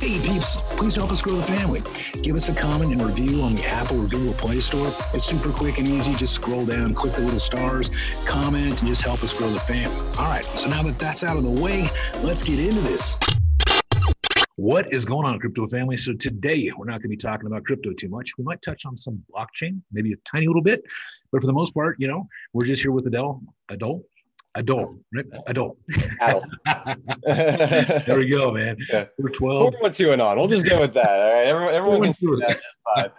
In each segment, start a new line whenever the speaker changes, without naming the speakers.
Hey peeps, please help us grow the family. Give us a comment and review on the Apple or Google Play Store. It's super quick and easy. Just scroll down, click the little stars, comment, and just help us grow the family. All right, so now that that's out of the way, let's get into this. What is going on, crypto family? So today we're not going to be talking about crypto too much. We might touch on some blockchain, maybe a tiny little bit, but for the most part, you know, we're just here with Adele, Adele, adult, right? Adult. Adult. there we go, man. Yeah. We're 12.
Four, two, and on. We'll just go with that. All right. Everyone, everyone can do that.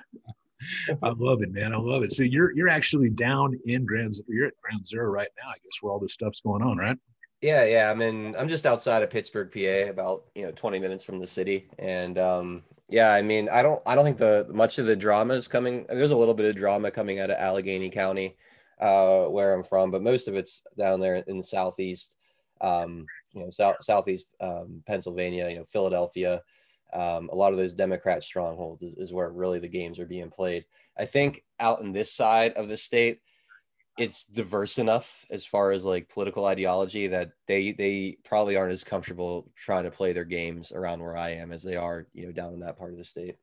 I love it, man. I love it. So you're you're actually down in Ground you're at Ground Zero right now, I guess, where all this stuff's going on, right?
Yeah, yeah. I'm in I'm just outside of Pittsburgh, PA, about you know 20 minutes from the city. And um yeah, I mean, I don't I don't think the much of the drama is coming. There's a little bit of drama coming out of Allegheny County uh, where I'm from, but most of it's down there in the southeast, um, you know, south southeast um, Pennsylvania, you know, Philadelphia. Um, a lot of those Democrat strongholds is, is, where really the games are being played. I think out in this side of the state, it's diverse enough as far as like political ideology that they they probably aren't as comfortable trying to play their games around where I am as they are, you know, down in that part of the state.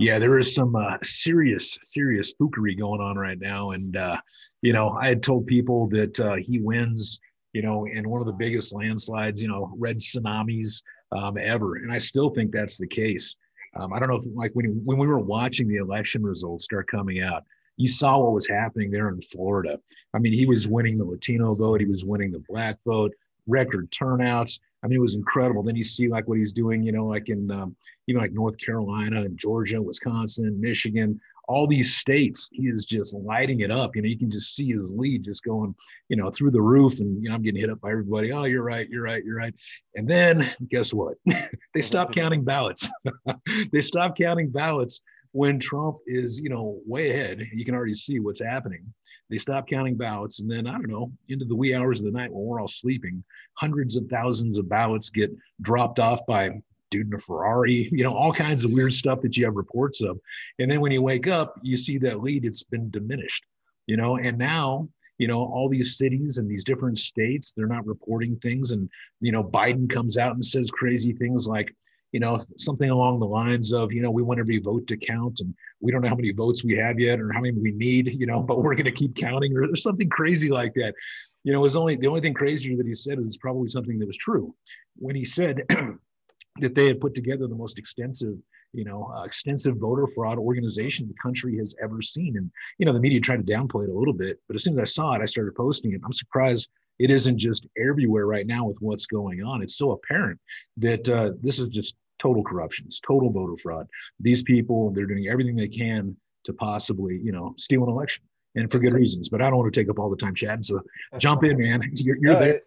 Yeah, there is some uh, serious, serious spookery going on right now. And, uh, you know, I had told people that uh, he wins, you know, in one of the biggest landslides, you know, red tsunamis um, ever. And I still think that's the case. Um, I don't know if, like, when, when we were watching the election results start coming out, you saw what was happening there in Florida. I mean, he was winning the Latino vote, he was winning the black vote, record turnouts. I mean, it was incredible. Then you see like what he's doing, you know, like in um, even like North Carolina and Georgia, Wisconsin, Michigan, all these states. He is just lighting it up. You know, you can just see his lead just going, you know, through the roof. And you know, I'm getting hit up by everybody. Oh, you're right, you're right, you're right. And then guess what? they stop counting ballots. they stop counting ballots when Trump is, you know, way ahead. You can already see what's happening. They stop counting ballots. And then, I don't know, into the wee hours of the night when we're all sleeping, hundreds of thousands of ballots get dropped off by dude in a Ferrari, you know, all kinds of weird stuff that you have reports of. And then when you wake up, you see that lead, it's been diminished, you know, and now, you know, all these cities and these different states, they're not reporting things. And, you know, Biden comes out and says crazy things like, you know, something along the lines of, you know, we want every vote to count and we don't know how many votes we have yet or how many we need, you know, but we're going to keep counting or something crazy like that. You know, it was only the only thing crazier that he said is probably something that was true when he said that they had put together the most extensive you know, uh, extensive voter fraud organization the country has ever seen. And, you know, the media tried to downplay it a little bit, but as soon as I saw it, I started posting it. I'm surprised it isn't just everywhere right now with what's going on. It's so apparent that uh, this is just total corruption. It's total voter fraud. These people, they're doing everything they can to possibly, you know, steal an election and for good reasons. But I don't want to take up all the time chatting. So jump in, man. You're, you're no, there.
It,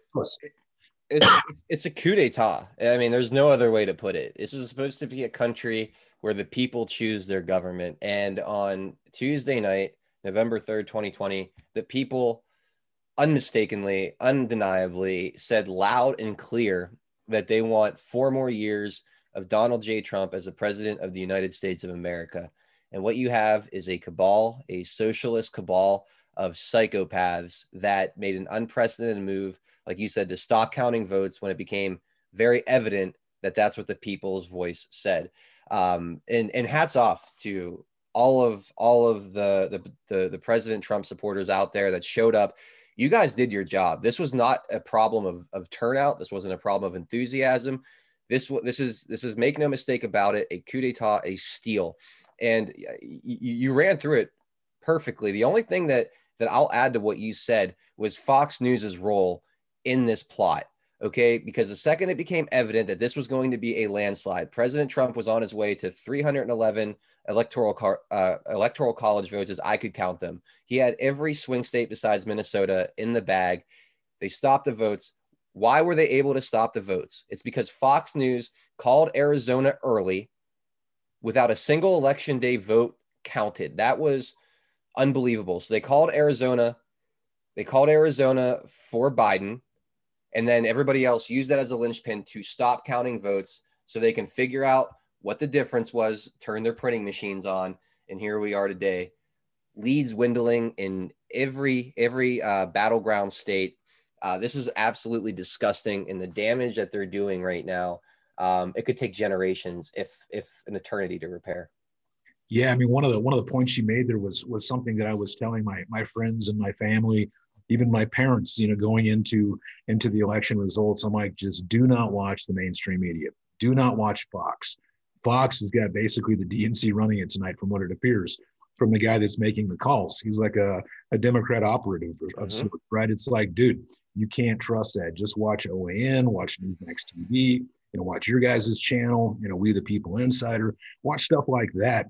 it's, it's a coup d'etat. I mean, there's no other way to put it. This is supposed to be a country where the people choose their government. And on Tuesday night, November 3rd, 2020, the people unmistakably, undeniably said loud and clear that they want four more years of Donald J. Trump as the president of the United States of America. And what you have is a cabal, a socialist cabal of psychopaths that made an unprecedented move, like you said, to stop counting votes when it became very evident that that's what the people's voice said. Um, and, and hats off to all of all of the, the the the President Trump supporters out there that showed up. You guys did your job. This was not a problem of, of turnout. This wasn't a problem of enthusiasm. This this is this is make no mistake about it, a coup d'état, a steal, and you, you ran through it perfectly. The only thing that that I'll add to what you said was Fox News's role in this plot. Okay, because the second it became evident that this was going to be a landslide, President Trump was on his way to 311 electoral car, uh, electoral college votes, as I could count them. He had every swing state besides Minnesota in the bag. They stopped the votes. Why were they able to stop the votes? It's because Fox News called Arizona early without a single election day vote counted. That was unbelievable. So they called Arizona, they called Arizona for Biden, and then everybody else used that as a linchpin to stop counting votes so they can figure out what the difference was, turn their printing machines on, and here we are today. Leads dwindling in every every uh, battleground state uh, this is absolutely disgusting, and the damage that they're doing right now um, it could take generations, if if an eternity to repair.
Yeah, I mean, one of the one of the points she made there was was something that I was telling my my friends and my family, even my parents. You know, going into into the election results, I'm like, just do not watch the mainstream media. Do not watch Fox. Fox has got basically the DNC running it tonight, from what it appears from the guy that's making the calls. He's like a, a Democrat operative of mm-hmm. sorts, right? It's like, dude, you can't trust that. Just watch OAN, watch Newsmax TV, you know, watch your guys' channel, you know, We the People Insider, watch stuff like that.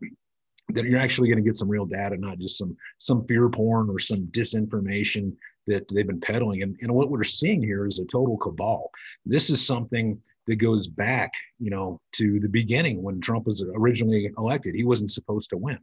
That you're actually going to get some real data, not just some some fear porn or some disinformation that they've been peddling. And, and what we're seeing here is a total cabal. This is something that goes back, you know, to the beginning when Trump was originally elected. He wasn't supposed to win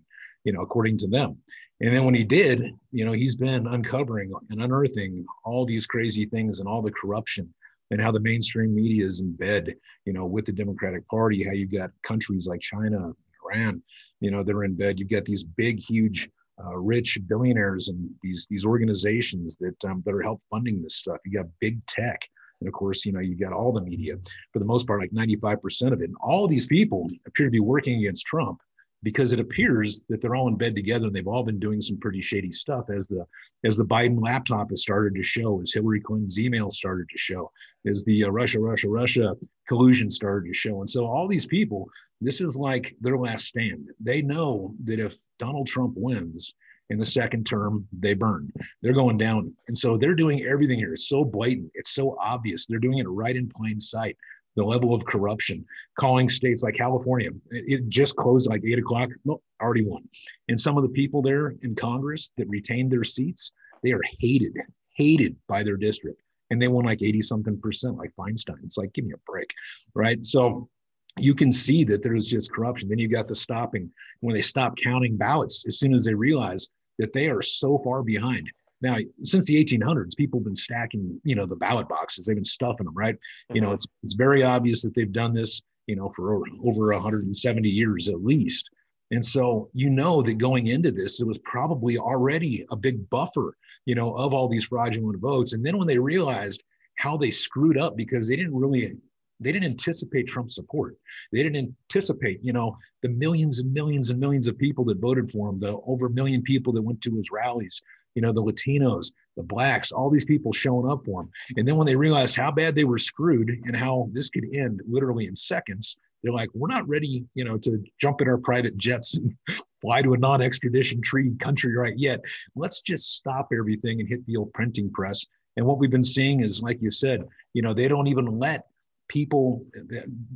you know, according to them. And then when he did, you know, he's been uncovering and unearthing all these crazy things and all the corruption and how the mainstream media is in bed, you know, with the Democratic Party, how you've got countries like China, Iran, you know, they're in bed. You've got these big, huge, uh, rich billionaires and these these organizations that um, that are help funding this stuff. You got big tech, and of course, you know, you got all the media for the most part, like 95% of it. And all these people appear to be working against Trump because it appears that they're all in bed together and they've all been doing some pretty shady stuff as the as the Biden laptop has started to show, as Hillary Clinton's email started to show, as the uh, Russia Russia Russia collusion started to show, and so all these people, this is like their last stand. They know that if Donald Trump wins in the second term, they burn. They're going down, and so they're doing everything here. It's so blatant. It's so obvious. They're doing it right in plain sight the level of corruption, calling states like California, it just closed like eight o'clock. No, already won. And some of the people there in Congress that retained their seats, they are hated, hated by their district. And they won like 80 something percent, like Feinstein. It's like, give me a break. Right. So you can see that there's just corruption. Then you got the stopping when they stop counting ballots as soon as they realize that they are so far behind. Now, since the 1800s, people have been stacking, you know, the ballot boxes. They've been stuffing them, right? Mm-hmm. You know, mm-hmm. it's it's very obvious that they've done this, you know, for over, over 170 years at least. And so you know that going into this, it was probably already a big buffer, you know, of all these fraudulent votes. And then when they realized how they screwed up because they didn't really they didn't anticipate Trump's support. They didn't anticipate, you know, the millions and millions and millions of people that voted for him, the over a million people that went to his rallies, you know, the Latinos, the blacks, all these people showing up for him. And then when they realized how bad they were screwed and how this could end literally in seconds, they're like, we're not ready, you know, to jump in our private jets and fly to a non-extradition treaty country right yet. Let's just stop everything and hit the old printing press. And what we've been seeing is, like you said, you know, they don't even let people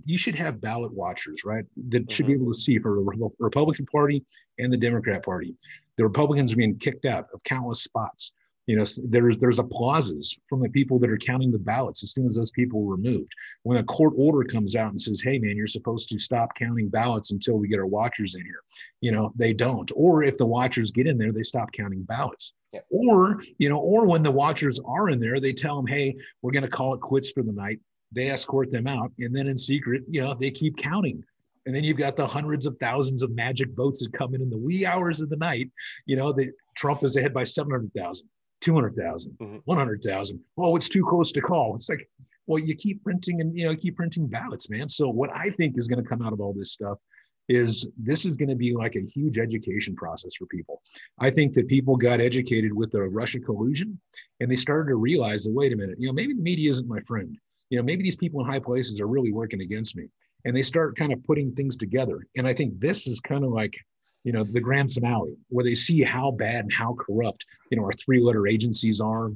you should have ballot watchers right that should be mm-hmm. able to see for the republican party and the democrat party the Republicans are being kicked out of countless spots. You know, there's there's applauses from the people that are counting the ballots as soon as those people were removed. When a court order comes out and says, "Hey, man, you're supposed to stop counting ballots until we get our watchers in here," you know, they don't. Or if the watchers get in there, they stop counting ballots. Yeah. Or you know, or when the watchers are in there, they tell them, "Hey, we're going to call it quits for the night." They escort them out, and then in secret, you know, they keep counting and then you've got the hundreds of thousands of magic votes that come in in the wee hours of the night. You know, the Trump is ahead by 700,000, 200,000, mm-hmm. 100,000. Oh, it's too close to call. It's like, well, you keep printing and, you know, keep printing ballots, man. So what I think is going to come out of all this stuff is this is going to be like a huge education process for people. I think that people got educated with the Russia collusion and they started to realize that, wait a minute, you know, maybe the media isn't my friend. You know, maybe these people in high places are really working against me and they start kind of putting things together. And I think this is kind of like, you know, the grand finale where they see how bad and how corrupt, you know, our three letter agencies are,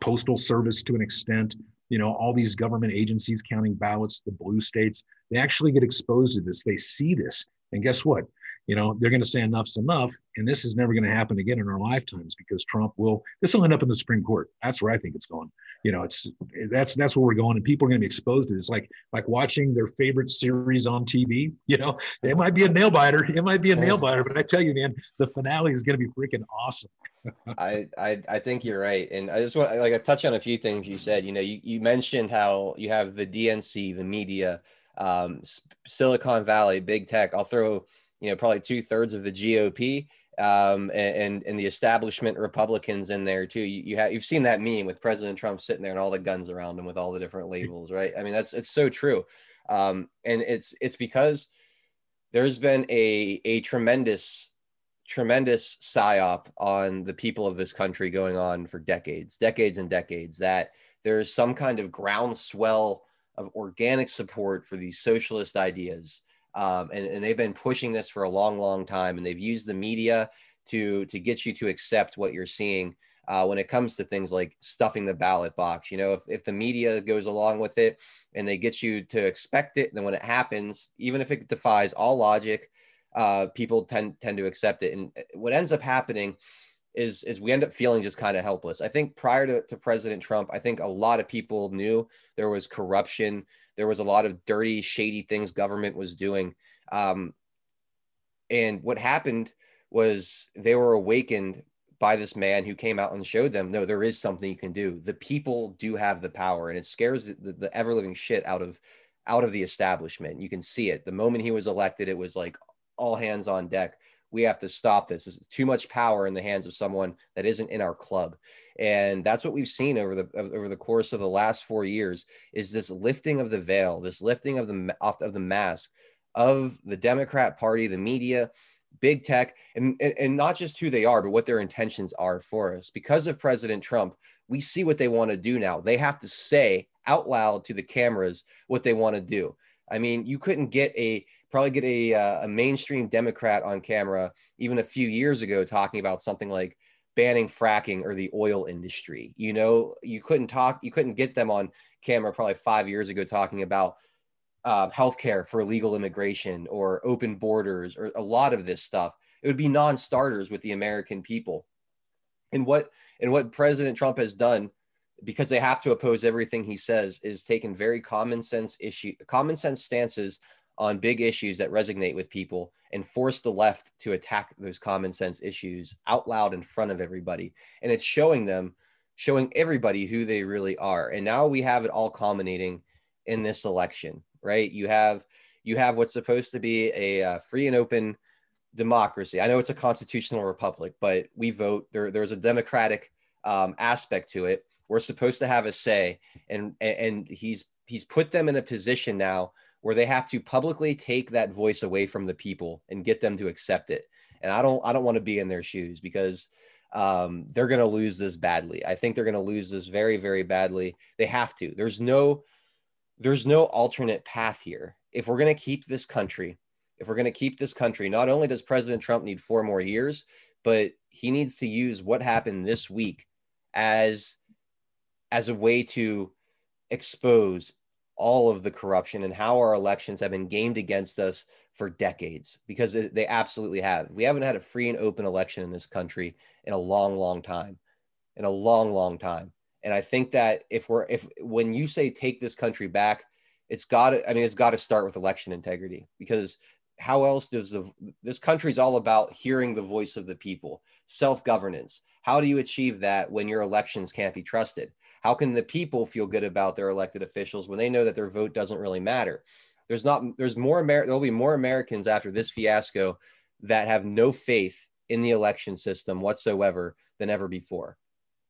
postal service to an extent, you know, all these government agencies counting ballots, the blue states, they actually get exposed to this. They see this. And guess what? You know they're going to say enough's enough and this is never going to happen again in our lifetimes because trump will this will end up in the supreme court that's where i think it's going you know it's that's that's where we're going and people are going to be exposed to it. it's like like watching their favorite series on tv you know it might be a nail biter it might be a nail biter but i tell you man the finale is going to be freaking awesome
I, I I think you're right, and I just want like I touch on a few things you said. You know, you, you mentioned how you have the DNC, the media, um, Silicon Valley, big tech. I'll throw you know, probably two thirds of the GOP um, and, and the establishment Republicans in there too. You, you have you've seen that meme with President Trump sitting there and all the guns around him with all the different labels, right? I mean, that's it's so true. Um, and it's it's because there's been a a tremendous tremendous psyop on the people of this country going on for decades, decades and decades. That there's some kind of groundswell of organic support for these socialist ideas. Um, and, and they've been pushing this for a long, long time. And they've used the media to, to get you to accept what you're seeing uh, when it comes to things like stuffing the ballot box. You know, if, if the media goes along with it and they get you to expect it, then when it happens, even if it defies all logic, uh, people tend tend to accept it. And uh, what ends up happening is is we end up feeling just kind of helpless. I think prior to, to President Trump, I think a lot of people knew there was corruption, there was a lot of dirty, shady things government was doing. Um, and what happened was they were awakened by this man who came out and showed them no there is something you can do. The people do have the power and it scares the, the ever living shit out of out of the establishment. You can see it. The moment he was elected it was like all hands on deck we have to stop this. It's too much power in the hands of someone that isn't in our club. And that's what we've seen over the over the course of the last four years is this lifting of the veil, this lifting of the off of the mask of the Democrat Party, the media, big tech, and, and, and not just who they are, but what their intentions are for us. Because of President Trump, we see what they want to do now. They have to say out loud to the cameras what they want to do. I mean, you couldn't get a probably get a, uh, a mainstream Democrat on camera even a few years ago talking about something like banning fracking or the oil industry. You know, you couldn't talk, you couldn't get them on camera probably five years ago talking about uh, healthcare for illegal immigration or open borders or a lot of this stuff. It would be non-starters with the American people. And what and what President Trump has done, because they have to oppose everything he says, is taken very common sense issue, common sense stances on big issues that resonate with people and force the left to attack those common sense issues out loud in front of everybody. And it's showing them, showing everybody who they really are. And now we have it all culminating in this election, right? You have you have what's supposed to be a uh, free and open democracy. I know it's a constitutional republic, but we vote. There, there's a democratic um, aspect to it. We're supposed to have a say, and and he's he's put them in a position now where they have to publicly take that voice away from the people and get them to accept it. And I don't I don't want to be in their shoes because um, they're going to lose this badly. I think they're going to lose this very very badly. They have to. There's no there's no alternate path here. If we're going to keep this country, if we're going to keep this country, not only does President Trump need four more years, but he needs to use what happened this week as as a way to expose all of the corruption and how our elections have been gamed against us for decades because they absolutely have. We haven't had a free and open election in this country in a long, long time, in a long, long time. And I think that if we're, if when you say take this country back, it's got to, I mean, it's got to start with election integrity because how else does the, this country is all about hearing the voice of the people, self governance. How do you achieve that when your elections can't be trusted? How can the people feel good about their elected officials when they know that their vote doesn't really matter? There's not there's more Amer- there'll be more Americans after this fiasco that have no faith in the election system whatsoever than ever before.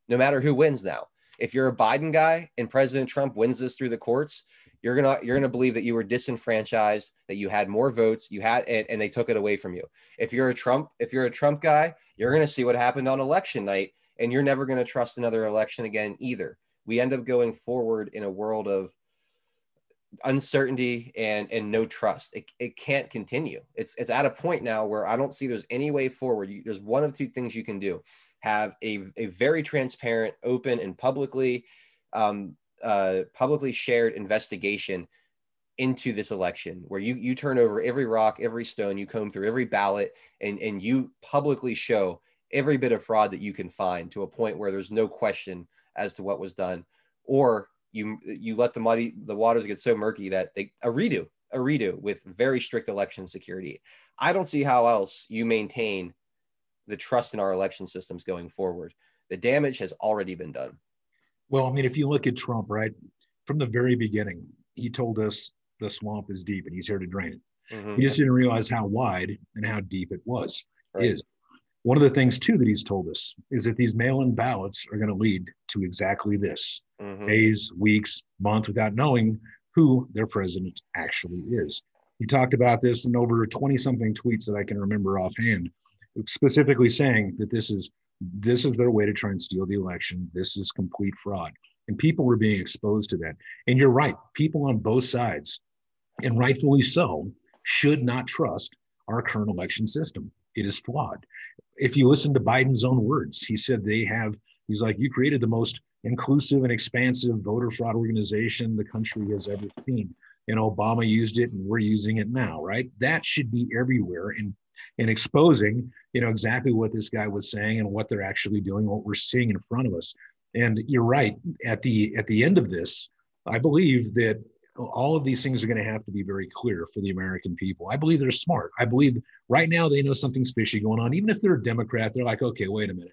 No matter who wins now. If you're a Biden guy and President Trump wins this through the courts, you're gonna you're gonna believe that you were disenfranchised, that you had more votes, you had and, and they took it away from you. If you're a Trump, if you're a Trump guy, you're gonna see what happened on election night, and you're never gonna trust another election again either. We end up going forward in a world of uncertainty and and no trust. It, it can't continue. It's it's at a point now where i don't see there's any way forward. You, there's one of two things you can do. Have a, a very transparent open and publicly um, uh, publicly shared investigation into this election where you you turn over every rock every stone you comb through every ballot and and you publicly show every bit of fraud that you can find to a point where there's no question as to what was done, or you you let the muddy the waters get so murky that they a redo a redo with very strict election security. I don't see how else you maintain the trust in our election systems going forward. The damage has already been done.
Well, I mean, if you look at Trump, right from the very beginning, he told us the swamp is deep and he's here to drain it. Mm-hmm. He just didn't realize how wide and how deep it was. Right. Is one of the things, too, that he's told us is that these mail in ballots are going to lead to exactly this mm-hmm. days, weeks, months without knowing who their president actually is. He talked about this in over 20 something tweets that I can remember offhand, specifically saying that this is this is their way to try and steal the election. This is complete fraud. And people were being exposed to that. And you're right, people on both sides, and rightfully so, should not trust our current election system. It is flawed. If you listen to Biden's own words, he said they have, he's like, you created the most inclusive and expansive voter fraud organization the country has ever seen. And Obama used it and we're using it now, right? That should be everywhere and and exposing, you know, exactly what this guy was saying and what they're actually doing, what we're seeing in front of us. And you're right. At the at the end of this, I believe that all of these things are going to have to be very clear for the American people. I believe they're smart. I believe right now they know something's fishy going on. Even if they're a Democrat, they're like, okay, wait a minute.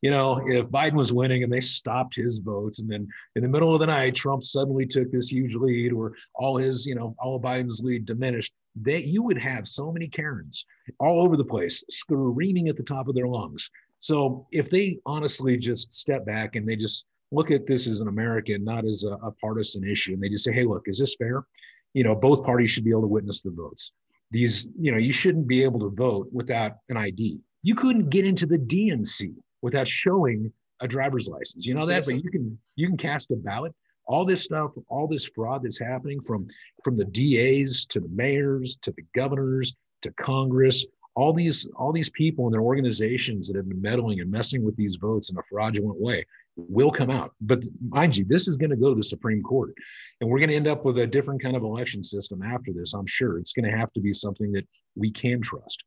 You know, if Biden was winning and they stopped his votes, and then in the middle of the night, Trump suddenly took this huge lead, or all his, you know, all Biden's lead diminished, that you would have so many Karens all over the place screaming at the top of their lungs. So if they honestly just step back and they just look at this as an American, not as a, a, partisan issue. And they just say, hey, look, is this fair? You know, both parties should be able to witness the votes. These, you know, you shouldn't be able to vote without an ID. You couldn't get into the DNC without showing a driver's license. You know that, but you can you can cast a ballot. All this stuff, all this fraud that's happening from from the DAs to the mayors to the governors to Congress, all these all these people and their organizations that have been meddling and messing with these votes in a fraudulent way will come out. But mind you, this is going to go to the Supreme Court. And we're going to end up with a different kind of election system after this, I'm sure. It's going to have to be something that we can trust.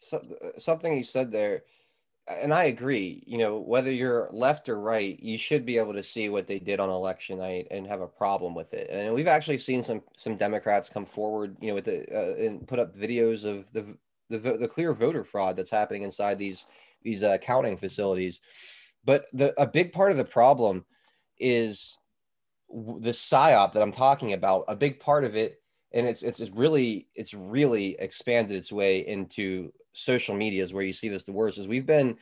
So, something you said there, and I agree, you know, whether you're left or right, you should be able to see what they did on election night and have a problem with it. And we've actually seen some some Democrats come forward, you know, with the uh, and put up videos of the the, the clear voter fraud that's happening inside these these uh, counting facilities but the a big part of the problem is the psyop that I'm talking about. A big part of it, and it's it's, it's really it's really expanded its way into social medias where you see this the worst is we've been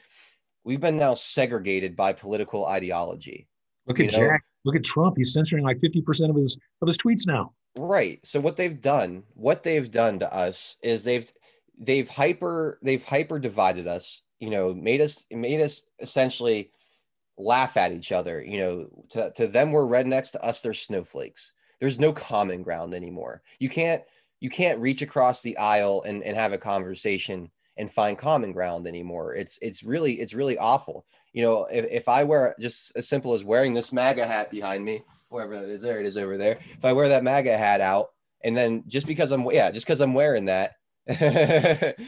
we've been now segregated by political ideology.
Look at Jack. Look at Trump. He's censoring like 50% of his of his tweets now.
Right. So what they've done, what they've done to us is they've they've hyper they've hyper divided us you know made us made us essentially laugh at each other you know to, to them we're rednecks to us they're snowflakes. There's no common ground anymore. You can't you can't reach across the aisle and, and have a conversation and find common ground anymore. It's it's really it's really awful. You know if, if i wear just as simple as wearing this maga hat behind me wherever it is there it is over there. If i wear that maga hat out and then just because i'm yeah just because i'm wearing that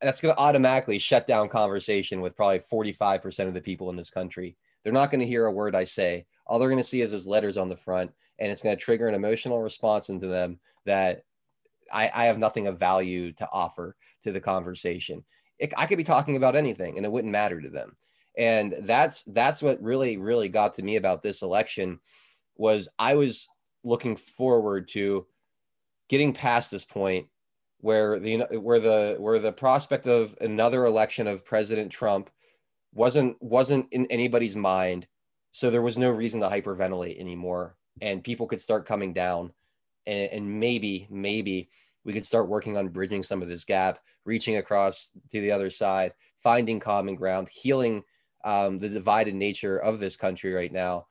that's going to automatically shut down conversation with probably 45% of the people in this country. They're not going to hear a word I say. All they're going to see is those letters on the front, and it's going to trigger an emotional response into them that I, I have nothing of value to offer to the conversation. It, I could be talking about anything, and it wouldn't matter to them. And that's that's what really really got to me about this election was I was looking forward to getting past this point where the where the where the prospect of another election of President Trump wasn't wasn't in anybody's mind, so there was no reason to hyperventilate anymore, and people could start coming down, and, and maybe maybe we could start working on bridging some of this gap, reaching across to the other side, finding common ground, healing um, the divided nature of this country right now.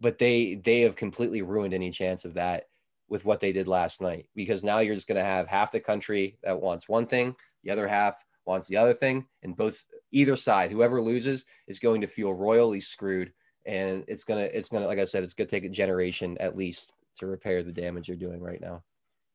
But they they have completely ruined any chance of that with what they did last night because now you're just going to have half the country that wants one thing, the other half wants the other thing, and both either side, whoever loses, is going to feel royally screwed. And it's gonna, it's gonna, like I said, it's gonna take a generation at least to repair the damage you're doing right now.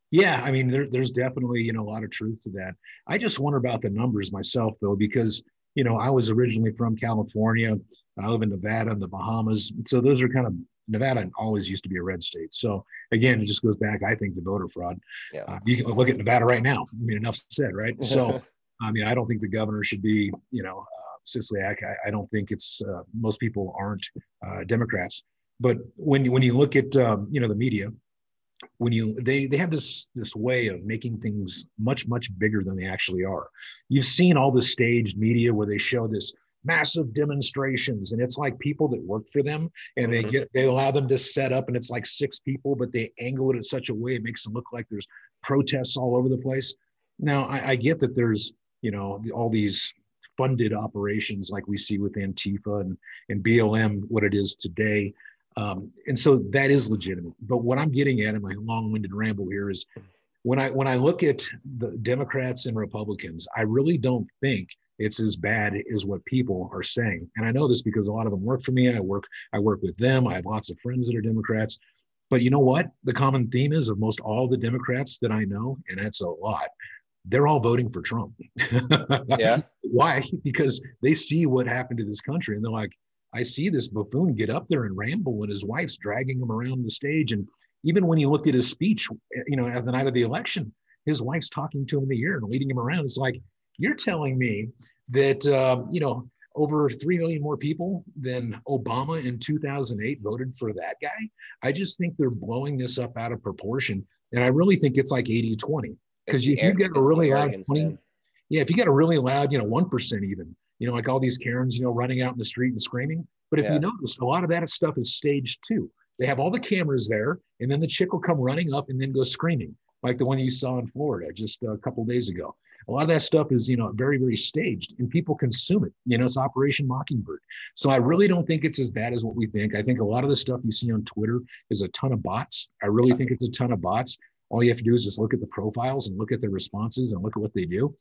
Yeah, I mean, there, there's definitely you know a lot of truth to that. I just wonder about the numbers myself though, because you know I was originally from California. I live in Nevada and the Bahamas, so those are kind of Nevada always used to be a red state. So again, it just goes back, I think, to voter fraud. Yeah. Uh, you can look at Nevada right now. I mean, enough said, right? So, I mean, I don't think the governor should be, you know, uh. I, I, don't think it's uh, most people aren't uh, Democrats. But when you when you look at um, you know the media, when you they they have this this way of making things much much bigger than they actually are. You've seen all the staged media where they show this massive demonstrations and it's like people that work for them and they mm-hmm. get they allow them to set up and it's like six people but they angle it in such a way it makes them look like there's protests all over the place now i, I get that there's you know all these funded operations like we see with antifa and, and blm what it is today um, and so that is legitimate but what i'm getting at in my long-winded ramble here is when i when i look at the democrats and republicans i really don't think it's as bad as what people are saying. And I know this because a lot of them work for me. I work, I work with them. I have lots of friends that are Democrats. But you know what? The common theme is of most all the Democrats that I know, and that's a lot, they're all voting for Trump.
yeah.
Why? Because they see what happened to this country and they're like, I see this buffoon get up there and ramble when his wife's dragging him around the stage. And even when he looked at his speech, you know, at the night of the election, his wife's talking to him in the ear and leading him around. It's like, you're telling me that, um, you know, over 3 million more people than Obama in 2008 voted for that guy. I just think they're blowing this up out of proportion. And I really think it's like 80 20. Because if you get a really loud 20, yeah, if you get a really loud, you know, 1% even, you know, like all these Karens, you know, running out in the street and screaming. But if yeah. you notice, a lot of that stuff is staged too. They have all the cameras there, and then the chick will come running up and then go screaming, like the one you saw in Florida just a couple days ago a lot of that stuff is you know very very staged and people consume it. You know it's operation mockingbird. So i really don't think it's as bad as what we think. I think a lot of the stuff you see on twitter is a ton of bots. I really think it's a ton of bots. All you have to do is just look at the profiles and look at the responses and look at what they do.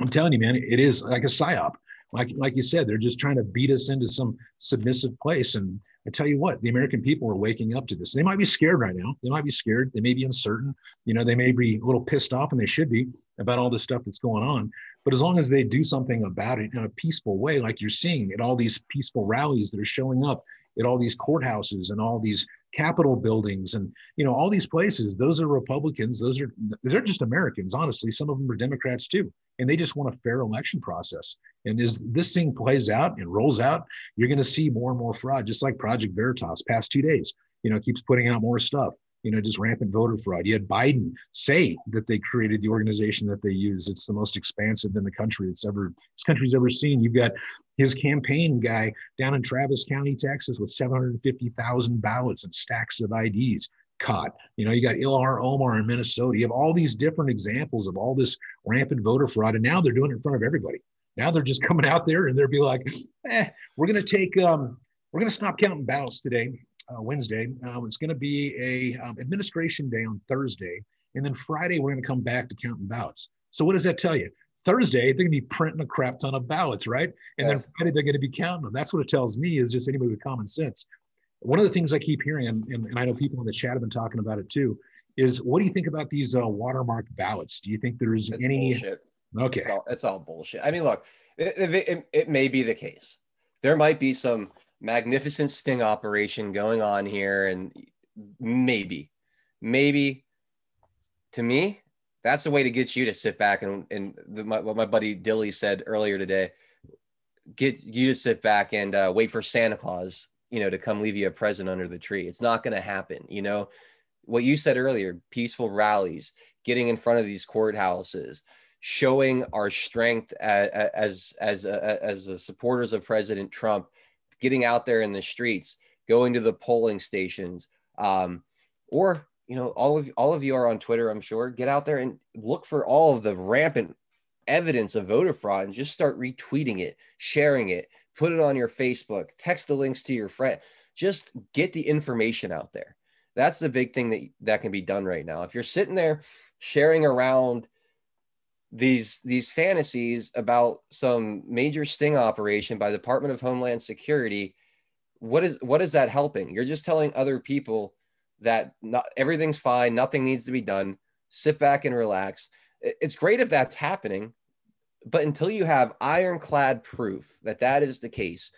I'm telling you man it is like a psyop. Like like you said they're just trying to beat us into some submissive place and I tell you what, the American people are waking up to this. They might be scared right now. They might be scared. They may be uncertain. You know, they may be a little pissed off, and they should be about all this stuff that's going on. But as long as they do something about it in a peaceful way, like you're seeing at all these peaceful rallies that are showing up at all these courthouses and all these Capitol buildings and you know all these places, those are Republicans. Those are they're just Americans. Honestly, some of them are Democrats too and they just want a fair election process. And as this thing plays out and rolls out, you're going to see more and more fraud, just like Project Veritas past two days. You know, keeps putting out more stuff. You know, just rampant voter fraud. You had Biden say that they created the organization that they use. It's the most expansive in the country it's ever this country's ever seen. You've got his campaign guy down in Travis County, Texas, with 750,000 ballots and stacks of IDs caught. You know, you got Ilhan Omar in Minnesota. You have all these different examples of all this rampant voter fraud, and now they're doing it in front of everybody. Now they're just coming out there and they'll be like, eh, we're going to take, um, we're going to stop counting ballots today, uh, Wednesday. Um, it's going to be a um, administration day on Thursday, and then Friday we're going to come back to counting ballots. So what does that tell you? Thursday, they're going to be printing a crap ton of ballots, right? And yeah. then Friday, they're going to be counting them. That's what it tells me is just anybody with common sense one of the things I keep hearing, and, and, I know people in the chat have been talking about it too, is what do you think about these uh, watermark ballots? Do you think there's it's any?
Bullshit.
Okay,
it's all, it's all, bullshit. I mean, look, it, it, it may be the case. There might be some magnificent sting operation going on here, and maybe, maybe, to me, that's the way to get you to sit back and and the, my, what my buddy Dilly said earlier today. Get you to sit back and uh, wait for Santa Claus you know, to come leave you a present under the tree. It's not going to happen. You know, what you said earlier, peaceful rallies, getting in front of these courthouses, showing our strength uh, uh, as as uh, as, as supporters of President Trump, getting out there in the streets, going to the polling stations, um, or you know, all of all of you are on Twitter, I'm sure. Get out there and look for all of the rampant evidence of voter fraud and just start retweeting it, sharing it, put it on your Facebook, text the links to your friend. Just get the information out there. That's the big thing that that can be done right now. If you're sitting there sharing around these these fantasies about some major sting operation by the Department of Homeland Security, what is what is that helping? You're just telling other people that not, everything's fine, nothing needs to be done. Sit back and relax. It's great if that's happening, but until you have ironclad proof that that is the case,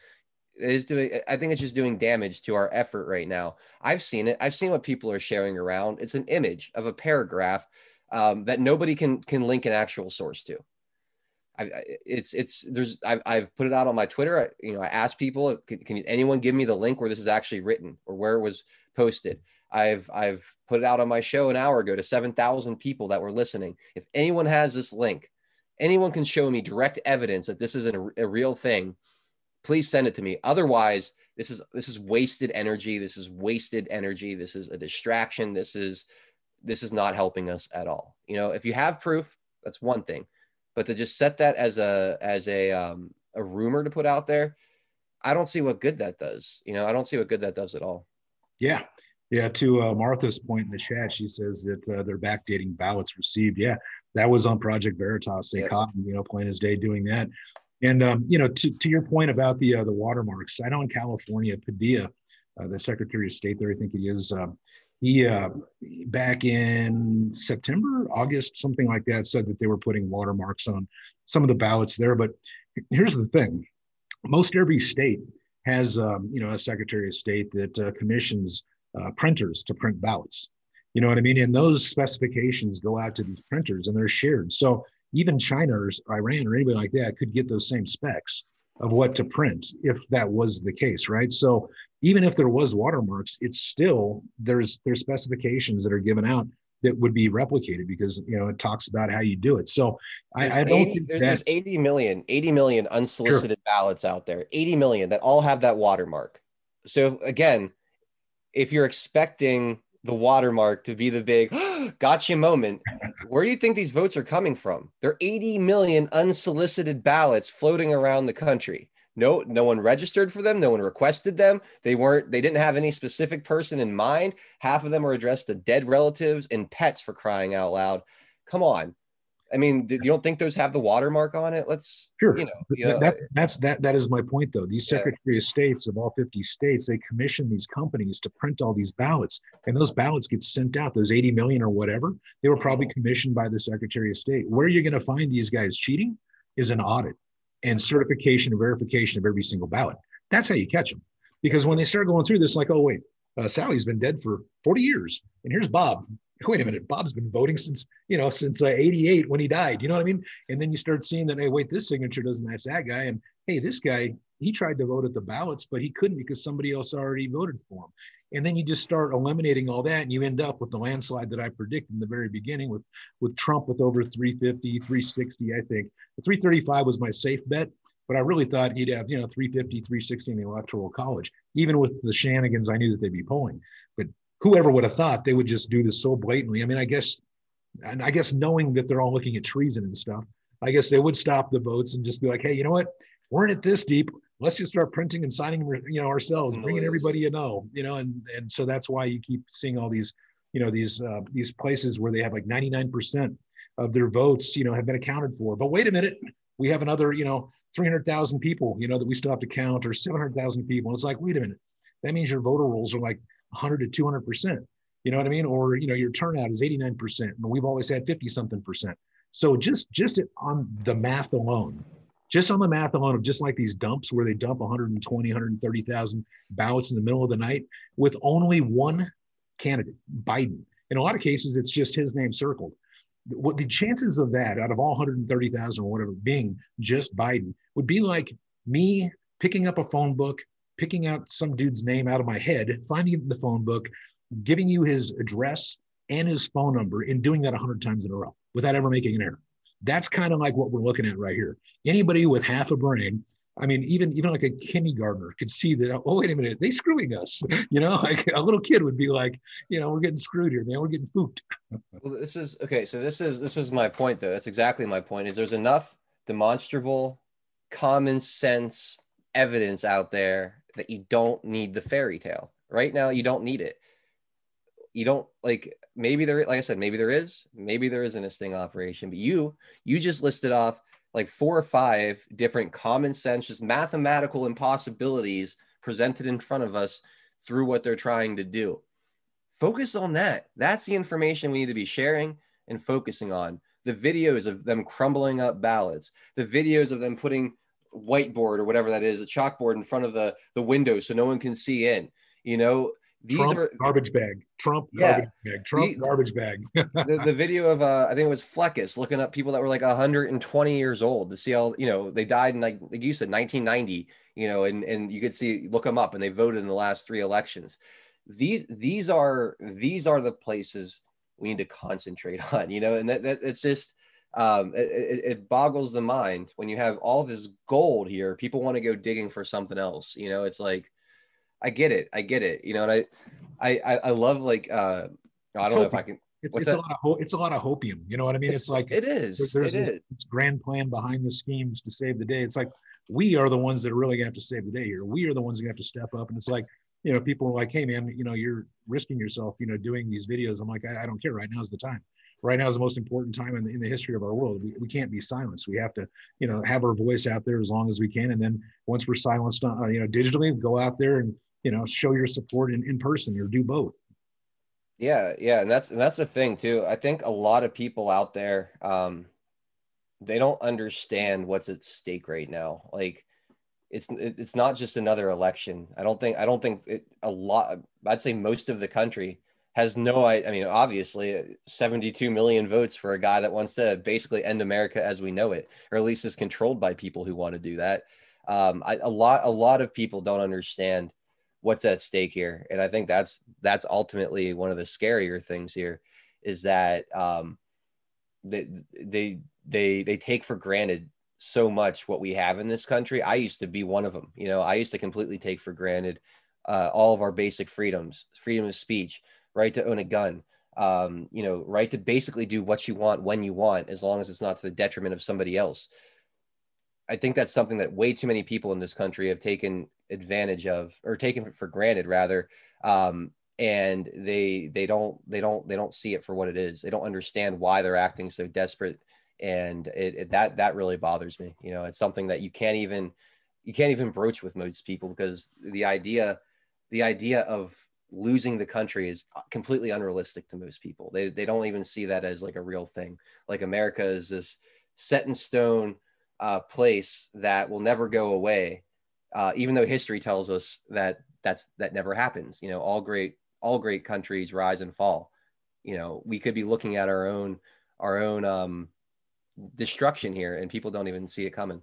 is doing. I think it's just doing damage to our effort right now. I've seen it. I've seen what people are sharing around. It's an image of a paragraph um, that nobody can can link an actual source to. I, it's it's there's I've, I've put it out on my Twitter. I, you know, I asked people, can, can anyone give me the link where this is actually written or where it was posted? I've I've put it out on my show an hour ago to seven thousand people that were listening. If anyone has this link, anyone can show me direct evidence that this is a, a real thing, please send it to me. Otherwise, this is this is wasted energy. This is wasted energy. This is a distraction. This is this is not helping us at all. You know, if you have proof, that's one thing, but to just set that as a as a um, a rumor to put out there, I don't see what good that does. You know, I don't see what good that does at all.
Yeah, yeah. To uh, Martha's point in the chat, she says that uh, they're backdating ballots received. Yeah, that was on Project Veritas. They yep. caught him, you know, plain as day doing that. And um, you know, to, to your point about the uh, the watermarks, I know in California, Padilla, uh, the Secretary of State there, I think he is. Uh, he uh, back in September, August, something like that, said that they were putting watermarks on some of the ballots there. But here's the thing: most every state has, um, you know, a Secretary of State that uh, commissions uh, printers to print ballots. You know what I mean? And those specifications go out to these printers, and they're shared. So even China or Iran or anybody like that could get those same specs of what to print if that was the case, right? So even if there was watermarks, it's still there's there's specifications that are given out that would be replicated because you know it talks about how you do it. So I, I, don't
80, think there's 80 million, 80 million unsolicited sure. ballots out there, 80 million that all have that watermark. So again, if you're expecting the watermark to be the big gotcha moment. Where do you think these votes are coming from? There are 80 million unsolicited ballots floating around the country. No, no one registered for them. No one requested them. They weren't, they didn't have any specific person in mind. Half of them were addressed to dead relatives and pets for crying out loud. Come on. I mean, you don't think those have the watermark on it? Let's
sure. You know, you know that's that's that that is my point though. These yeah. Secretary of States of all 50 states, they commission these companies to print all these ballots, and those ballots get sent out. Those 80 million or whatever, they were probably mm-hmm. commissioned by the Secretary of State. Where are you're going to find these guys cheating is an audit and certification and verification of every single ballot. That's how you catch them. Because when they start going through this, like, oh wait, uh, Sally's been dead for 40 years, and here's Bob wait a minute, Bob's been voting since, you know, since uh, 88 when he died. You know what I mean? And then you start seeing that, hey, wait, this signature doesn't match that guy. And hey, this guy, he tried to vote at the ballots, but he couldn't because somebody else already voted for him. And then you just start eliminating all that and you end up with the landslide that I predicted in the very beginning with, with Trump with over 350, 360, I think. The 335 was my safe bet, but I really thought he'd have, you know, 350, 360 in the electoral college. Even with the shenanigans, I knew that they'd be pulling. But whoever would have thought they would just do this so blatantly? I mean, I guess, and I guess knowing that they're all looking at treason and stuff, I guess they would stop the votes and just be like, hey, you know what? We're in it this deep. Let's just start printing and signing, you know, ourselves, bringing everybody you know, you know, and and so that's why you keep seeing all these, you know, these uh, these places where they have like 99% of their votes, you know, have been accounted for. But wait a minute, we have another, you know, 300,000 people, you know, that we still have to count, or 700,000 people. And it's like, wait a minute, that means your voter rolls are like 100 to 200 percent you know what i mean or you know your turnout is 89 percent and we've always had 50 something percent so just just on the math alone just on the math alone of just like these dumps where they dump 120 130000 ballots in the middle of the night with only one candidate biden in a lot of cases it's just his name circled what the chances of that out of all 130,000 or whatever being just Biden would be like me picking up a phone book, picking out some dude's name out of my head, finding the phone book, giving you his address and his phone number, and doing that 100 times in a row without ever making an error. That's kind of like what we're looking at right here. Anybody with half a brain, I mean, even even like a kindergartner could see that. Oh, wait a minute, they screwing us. You know, like a little kid would be like, you know, we're getting screwed here, man. We're getting fooked.
well, this is okay. So this is this is my point, though. That's exactly my point. Is there's enough demonstrable, common sense evidence out there that you don't need the fairy tale. Right now, you don't need it. You don't like maybe there, like I said, maybe there is, maybe there isn't a sting operation, but you you just listed off like four or five different common sense, just mathematical impossibilities presented in front of us through what they're trying to do. Focus on that. That's the information we need to be sharing and focusing on. The videos of them crumbling up ballots, the videos of them putting whiteboard or whatever that is, a chalkboard in front of the the window so no one can see in. You know, these
Trump,
are
garbage bag. Trump yeah, garbage bag. Trump the, garbage bag.
the, the video of uh, I think it was Fleckus looking up people that were like 120 years old to see all you know they died in like like you said 1990. You know, and and you could see look them up and they voted in the last three elections. These these are these are the places we need to concentrate on. You know, and that, that it's just um, it, it, boggles the mind when you have all this gold here. People want to go digging for something else. You know, it's like, I get it, I get it. You know, and I, I, I love like, uh, I don't know if I can.
It's, it's a lot of ho- it's a lot of hopium. You know what I mean? It's, it's like
it is.
There's,
it is.
grand plan behind the schemes to save the day. It's like we are the ones that are really gonna have to save the day here. We are the ones that have to step up. And it's like, you know, people are like, hey man, you know, you're risking yourself, you know, doing these videos. I'm like, I, I don't care. Right now is the time right now is the most important time in the, in the history of our world. We, we can't be silenced. We have to, you know, have our voice out there as long as we can. And then once we're silenced, uh, you know, digitally, go out there and, you know, show your support in, in person or do both.
Yeah. Yeah. And that's, and that's the thing too. I think a lot of people out there, um, they don't understand what's at stake right now. Like, it's it's not just another election. I don't think I don't think it, a lot. I'd say most of the country has no I, I mean obviously 72 million votes for a guy that wants to basically end America as we know it or at least is controlled by people who want to do that um, I, a lot a lot of people don't understand what's at stake here and I think that's that's ultimately one of the scarier things here is that um, they they they they take for granted so much what we have in this country I used to be one of them you know I used to completely take for granted uh, all of our basic freedoms freedom of speech right to own a gun, um, you know, right to basically do what you want when you want, as long as it's not to the detriment of somebody else. I think that's something that way too many people in this country have taken advantage of, or taken for granted, rather. Um, and they they don't they don't they don't see it for what it is. They don't understand why they're acting so desperate, and it, it that that really bothers me. You know, it's something that you can't even you can't even broach with most people because the idea the idea of losing the country is completely unrealistic to most people. They, they don't even see that as like a real thing. Like America is this set in stone uh, place that will never go away, uh, even though history tells us that that's that never happens. You know, all great all great countries rise and fall. You know, we could be looking at our own our own um, destruction here, and people don't even see it coming.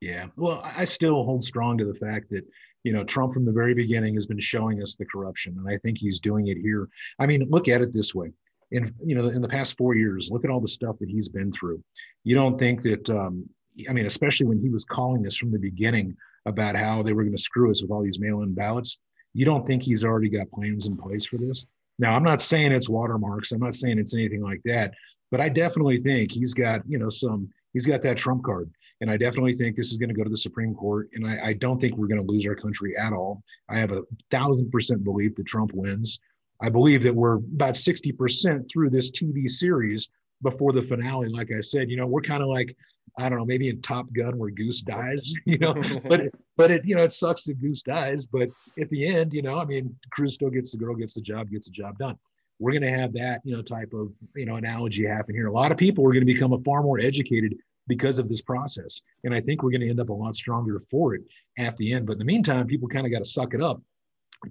Yeah, well, I still hold strong to the fact that you know, Trump from the very beginning has been showing us the corruption, and I think he's doing it here. I mean, look at it this way: in you know, in the past four years, look at all the stuff that he's been through. You don't think that? Um, I mean, especially when he was calling this from the beginning about how they were going to screw us with all these mail-in ballots. You don't think he's already got plans in place for this? Now, I'm not saying it's watermarks. I'm not saying it's anything like that, but I definitely think he's got you know some. He's got that trump card and I definitely think this is going to go to the Supreme Court. And I, I don't think we're going to lose our country at all. I have a thousand percent belief that Trump wins. I believe that we're about 60% through this TV series before the finale. Like I said, you know, we're kind of like, I don't know, maybe in Top Gun where Goose dies, you know, but, it, but it, you know, it sucks that Goose dies. But at the end, you know, I mean, Cruise still gets the girl, gets the job, gets the job done. We're going to have that, you know, type of, you know, analogy happen here. A lot of people are going to become a far more educated because of this process. And I think we're going to end up a lot stronger for it at the end. But in the meantime, people kind of got to suck it up,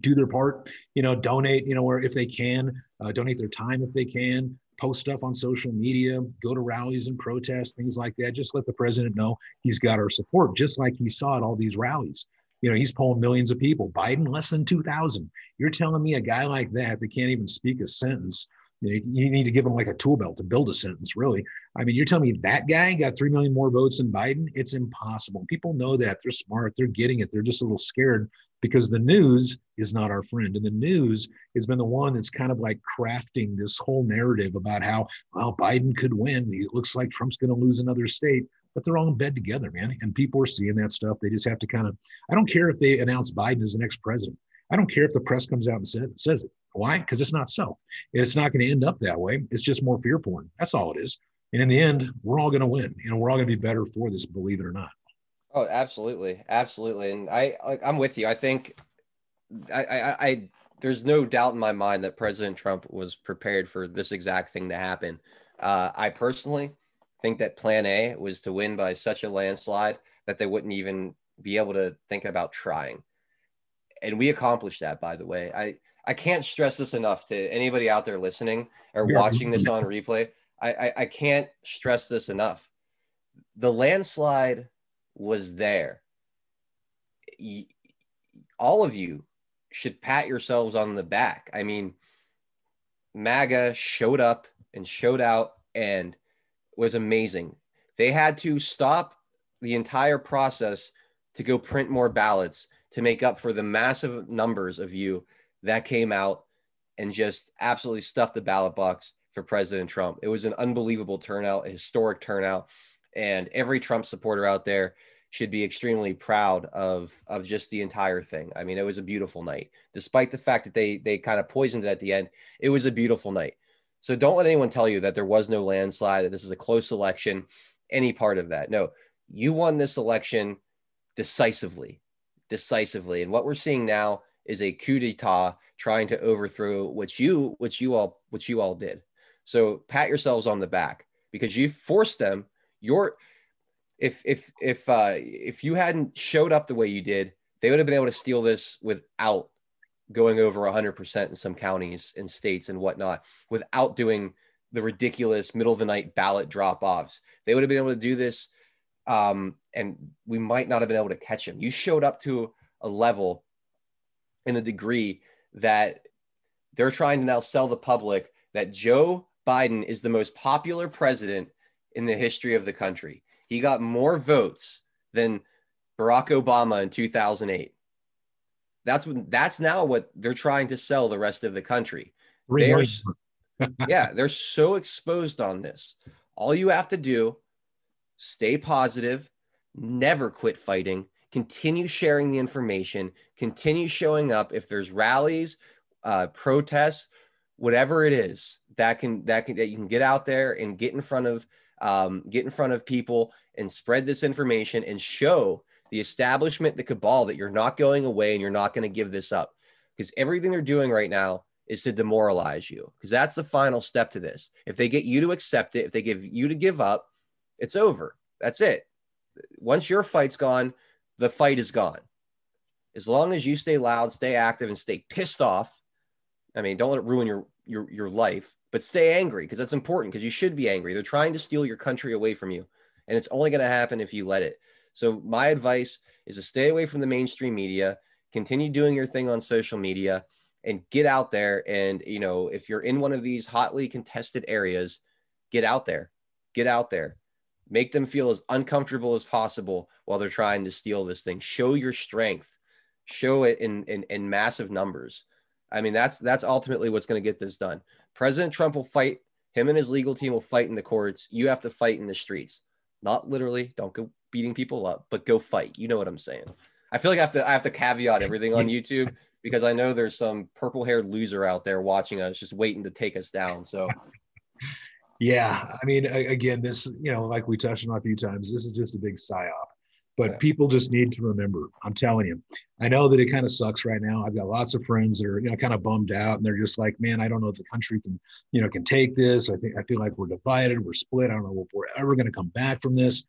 do their part, you know, donate, you know, where if they can, uh, donate their time if they can, post stuff on social media, go to rallies and protests, things like that. Just let the president know he's got our support, just like he saw at all these rallies. You know, he's pulling millions of people. Biden, less than 2,000. You're telling me a guy like that that can't even speak a sentence you, know, you need to give him like a tool belt to build a sentence, really. I mean, you're telling me that guy got 3 million more votes than Biden? It's impossible. People know that. They're smart. They're getting it. They're just a little scared because the news is not our friend. And the news has been the one that's kind of like crafting this whole narrative about how, well, Biden could win. It looks like Trump's going to lose another state. But they're all in bed together, man. And people are seeing that stuff. They just have to kind of, I don't care if they announce Biden as the next president. I don't care if the press comes out and says, says it. Why? Because it's not so. It's not going to end up that way. It's just more fear porn. That's all it is. And in the end, we're all going to win. You know, we're all going to be better for this, believe it or not.
Oh, absolutely, absolutely. And I, I'm with you. I think, I, I, I, there's no doubt in my mind that President Trump was prepared for this exact thing to happen. Uh, I personally think that Plan A was to win by such a landslide that they wouldn't even be able to think about trying. And we accomplished that, by the way. I, I can't stress this enough to anybody out there listening or yeah. watching this on replay. I, I, I can't stress this enough. The landslide was there. All of you should pat yourselves on the back. I mean, MAGA showed up and showed out and was amazing. They had to stop the entire process to go print more ballots to make up for the massive numbers of you that came out and just absolutely stuffed the ballot box for President Trump. It was an unbelievable turnout, a historic turnout, and every Trump supporter out there should be extremely proud of of just the entire thing. I mean, it was a beautiful night, despite the fact that they they kind of poisoned it at the end. It was a beautiful night. So don't let anyone tell you that there was no landslide, that this is a close election, any part of that. No, you won this election decisively, decisively. And what we're seeing now is a coup d'état trying to overthrow what you, what you all, what you all did. So pat yourselves on the back because you forced them. Your, if if if uh, if you hadn't showed up the way you did, they would have been able to steal this without going over 100% in some counties and states and whatnot, without doing the ridiculous middle of the night ballot drop offs. They would have been able to do this um, and we might not have been able to catch him. You showed up to a level in a degree that they're trying to now sell the public that Joe Biden is the most popular president in the history of the country. He got more votes than Barack Obama in 2008. That's what that's now what they're trying to sell the rest of the country. They're, yeah, they're so exposed on this. All you have to do stay positive, never quit fighting, continue sharing the information, continue showing up. If there's rallies, uh, protests, whatever it is that can that can that you can get out there and get in front of um, get in front of people and spread this information and show the establishment, the cabal that you're not going away and you're not going to give this up because everything they're doing right now is to demoralize you because that's the final step to this. If they get you to accept it, if they give you to give up, it's over. That's it. Once your fight's gone, the fight is gone. As long as you stay loud, stay active, and stay pissed off. I mean, don't let it ruin your your your life, but stay angry because that's important because you should be angry. They're trying to steal your country away from you, and it's only going to happen if you let it. So my advice is to stay away from the mainstream media, continue doing your thing on social media, and get out there. And you know, if you're in one of these hotly contested areas, get out there, get out there make them feel as uncomfortable as possible while they're trying to steal this thing show your strength show it in in, in massive numbers i mean that's that's ultimately what's going to get this done president trump will fight him and his legal team will fight in the courts. You have to fight in the streets. Not literally don't go beating people up but go fight. You know what i'm saying. I feel like i have to i have to caveat everything on youtube because i know there's some purple haired loser out there watching us just waiting to take us down so.
Yeah, I mean, again, this you know, like we touched on a few times, this is just a big psyop. But yeah. people just need to remember. I'm telling you, I know that it kind of sucks right now. I've got lots of friends that are you know kind of bummed out, and they're just like, man, I don't know if the country can you know can take this. I think I feel like we're divided, we're split. I don't know if we're ever going to come back from this.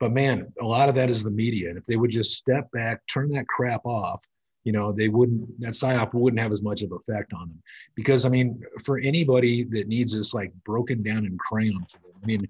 But man, a lot of that is the media, and if they would just step back, turn that crap off, you know, they wouldn't that psyop wouldn't have as much of effect on them. Because I mean, for anybody that needs this like broken down in crayon, I mean,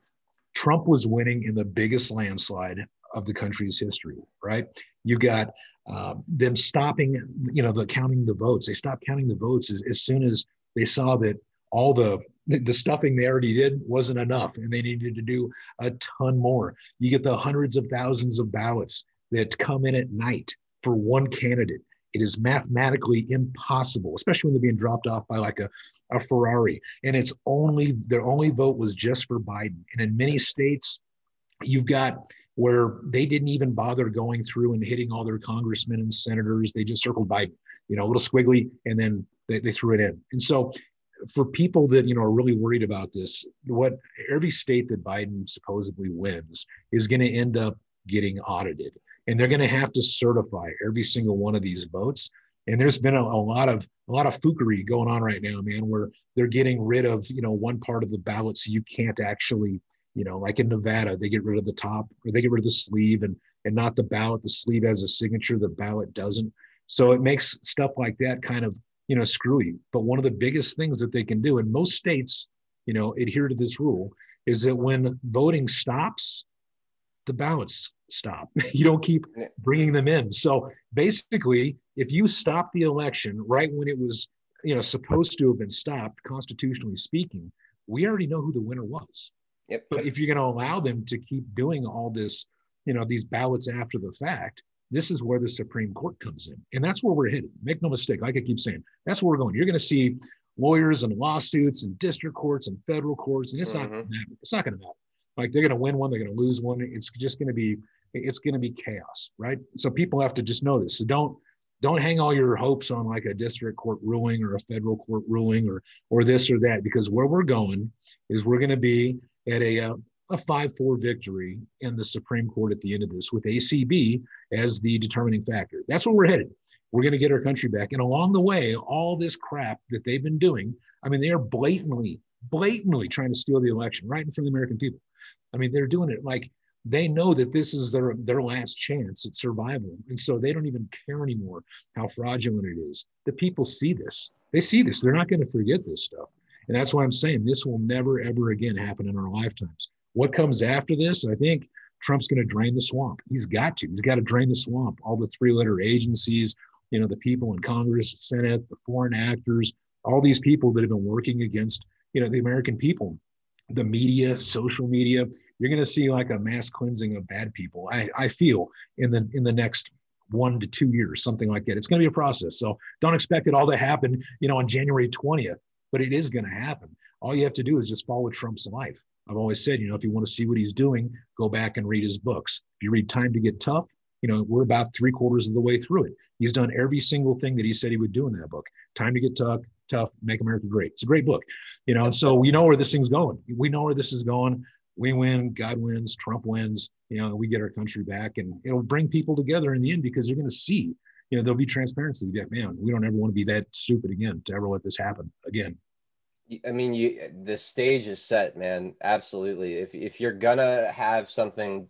Trump was winning in the biggest landslide of the country's history, right? You got uh, them stopping, you know, the counting the votes. They stopped counting the votes as, as soon as they saw that all the the stuffing they already did wasn't enough and they needed to do a ton more. You get the hundreds of thousands of ballots that come in at night for one candidate. It is mathematically impossible, especially when they're being dropped off by like a, a Ferrari. And it's only their only vote was just for Biden. And in many states, you've got where they didn't even bother going through and hitting all their congressmen and senators. They just circled Biden, you know, a little squiggly, and then they, they threw it in. And so for people that you know are really worried about this, what every state that Biden supposedly wins is going to end up getting audited and they're going to have to certify every single one of these votes. And there's been a, a, lot of a lot of fookery going on right now, man, where they're getting rid of you know one part of the ballot so you can't actually you know like in Nevada they get rid of the top or they get rid of the sleeve and and not the ballot. The sleeve has a signature, the ballot doesn't. So it makes stuff like that kind of you know screwy. But one of the biggest things that they can do, and most states you know adhere to this rule, is that when voting stops, the ballots stop. you don't keep bringing them in. So basically, if you stop the election right when it was, you know, supposed to have been stopped, constitutionally speaking, we already know who the winner was.
Yep.
But if you're going to allow them to keep doing all this, you know, these ballots after the fact, this is where the Supreme Court comes in. And that's where we're headed. Make no mistake, like I keep saying, that's where we're going. You're going to see lawyers and lawsuits and district courts and federal courts, and it's mm-hmm. not it's not going to matter. Like they're going to win one, they're going to lose one. It's just going to be it's going to be chaos, right? So people have to just know this. So don't don't hang all your hopes on like a district court ruling or a federal court ruling or or this or that because where we're going is we're going to be at a uh, a 5-4 victory in the Supreme Court at the end of this with ACB as the determining factor. That's where we're headed. We're going to get our country back. And along the way, all this crap that they've been doing, I mean, they are blatantly, blatantly trying to steal the election right in front of the American people. I mean, they're doing it like they know that this is their their last chance at survival and so they don't even care anymore how fraudulent it is the people see this they see this they're not going to forget this stuff and that's why i'm saying this will never ever again happen in our lifetimes what comes after this i think trump's going to drain the swamp he's got to he's got to drain the swamp all the three letter agencies you know the people in congress senate the foreign actors all these people that have been working against you know the american people the media social media you're going to see like a mass cleansing of bad people. I, I feel in the in the next one to two years, something like that. It's going to be a process. So don't expect it all to happen, you know, on January 20th, but it is going to happen. All you have to do is just follow Trump's life. I've always said, you know, if you want to see what he's doing, go back and read his books. If you read Time to Get Tough, you know, we're about three quarters of the way through it. He's done every single thing that he said he would do in that book. Time to Get Tough, Tough, Make America Great. It's a great book, you know, and so we know where this thing's going. We know where this is going we win, God wins, Trump wins, you know, we get our country back and it'll bring people together in the end because they're going to see, you know, there'll be transparency. Yeah, man, we don't ever want to be that stupid again to ever let this happen again.
I mean, you the stage is set, man. Absolutely. If if you're gonna have something,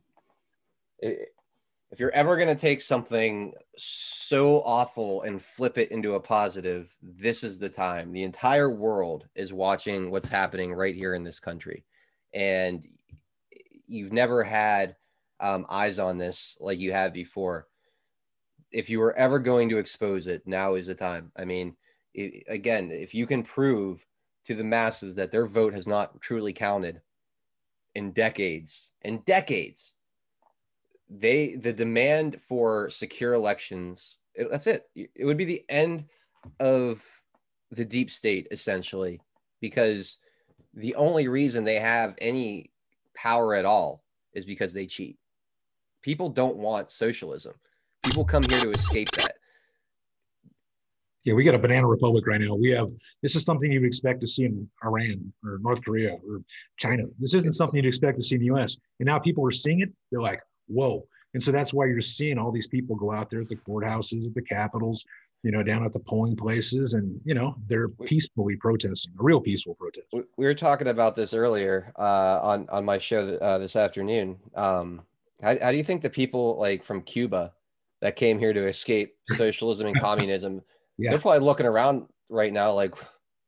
if you're ever gonna take something so awful and flip it into a positive, this is the time. The entire world is watching what's happening right here in this country and you've never had um, eyes on this like you have before, if you were ever going to expose it, now is the time. I mean, it, again, if you can prove to the masses that their vote has not truly counted in decades, in decades, they the demand for secure elections. It, that's it. It would be the end of the deep state essentially, because the only reason they have any power at all is because they cheat. People don't want socialism. People come here to escape that.
Yeah, we got a banana republic right now. We have this is something you'd expect to see in Iran or North Korea or China. This isn't something you'd expect to see in the US. And now people are seeing it. They're like, whoa. And so that's why you're seeing all these people go out there at the courthouses, at the capitals, you know, down at the polling places, and you know, they're peacefully protesting, a real peaceful protest.
We were talking about this earlier uh, on on my show uh, this afternoon. Um, how, how do you think the people like from Cuba that came here to escape socialism and communism, yeah. they're probably looking around right now like,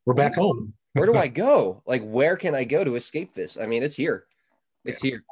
we're back home.
where do I go? Like, where can I go to escape this? I mean, it's here. It's yeah. here.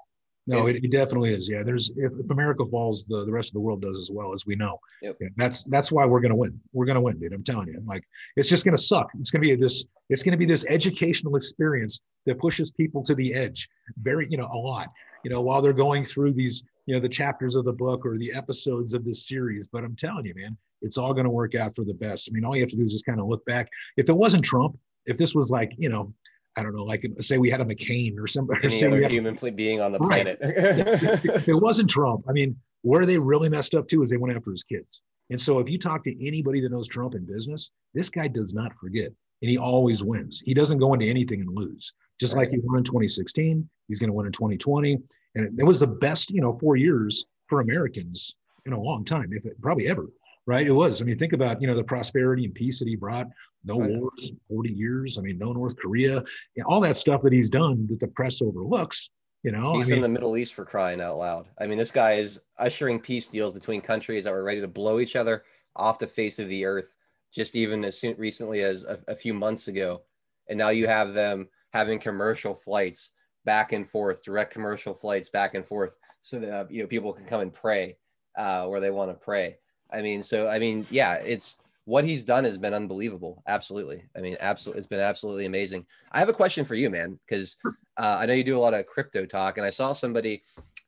No, it, it, definitely is. Yeah, there's if, if, America falls, the, the rest of the world does as well as we know. Yep. Yeah, that's that's why we're gonna win. We're gonna win, dude. I'm telling you. Like it's just gonna suck. It's gonna be this. It's gonna be this educational experience that pushes people to the edge. Very, you know, a lot. You know, while they're going through these, you know, the chapters of the book or the episodes of this series. But I'm telling you, man, it's all gonna work out for the best. I mean, all you have to do is just kind of look back. If it wasn't Trump, if this was like, you know, I don't know, like say we had a McCain or somebody.
Any
say
other human a, being on the right. planet.
if it wasn't Trump, I mean, where they really messed up too is they went after his kids. And so if you talk to anybody that knows Trump in business, this guy does not forget and he always wins. He doesn't go into anything and lose. Just like he won in 2016, he's going to win in 2020. And it, it, was the best, you know, four years for Americans in a long time, if it probably ever. Right. It was. I mean, think about, you know, the prosperity and peace that he brought no right. wars, 40 years. I mean, no North Korea, all that stuff that he's done that the press overlooks. You know,
he's
I mean,
in the Middle East for crying out loud. I mean, this guy is ushering peace deals between countries that were ready to blow each other off the face of the earth, just even as soon recently as a, a few months ago. And now you have them having commercial flights back and forth, direct commercial flights back and forth, so that you know people can come and pray uh, where they want to pray. I mean, so I mean, yeah, it's what he's done has been unbelievable. Absolutely. I mean, absolutely, it's been absolutely amazing. I have a question for you, man, because uh, I know you do a lot of crypto talk, and I saw somebody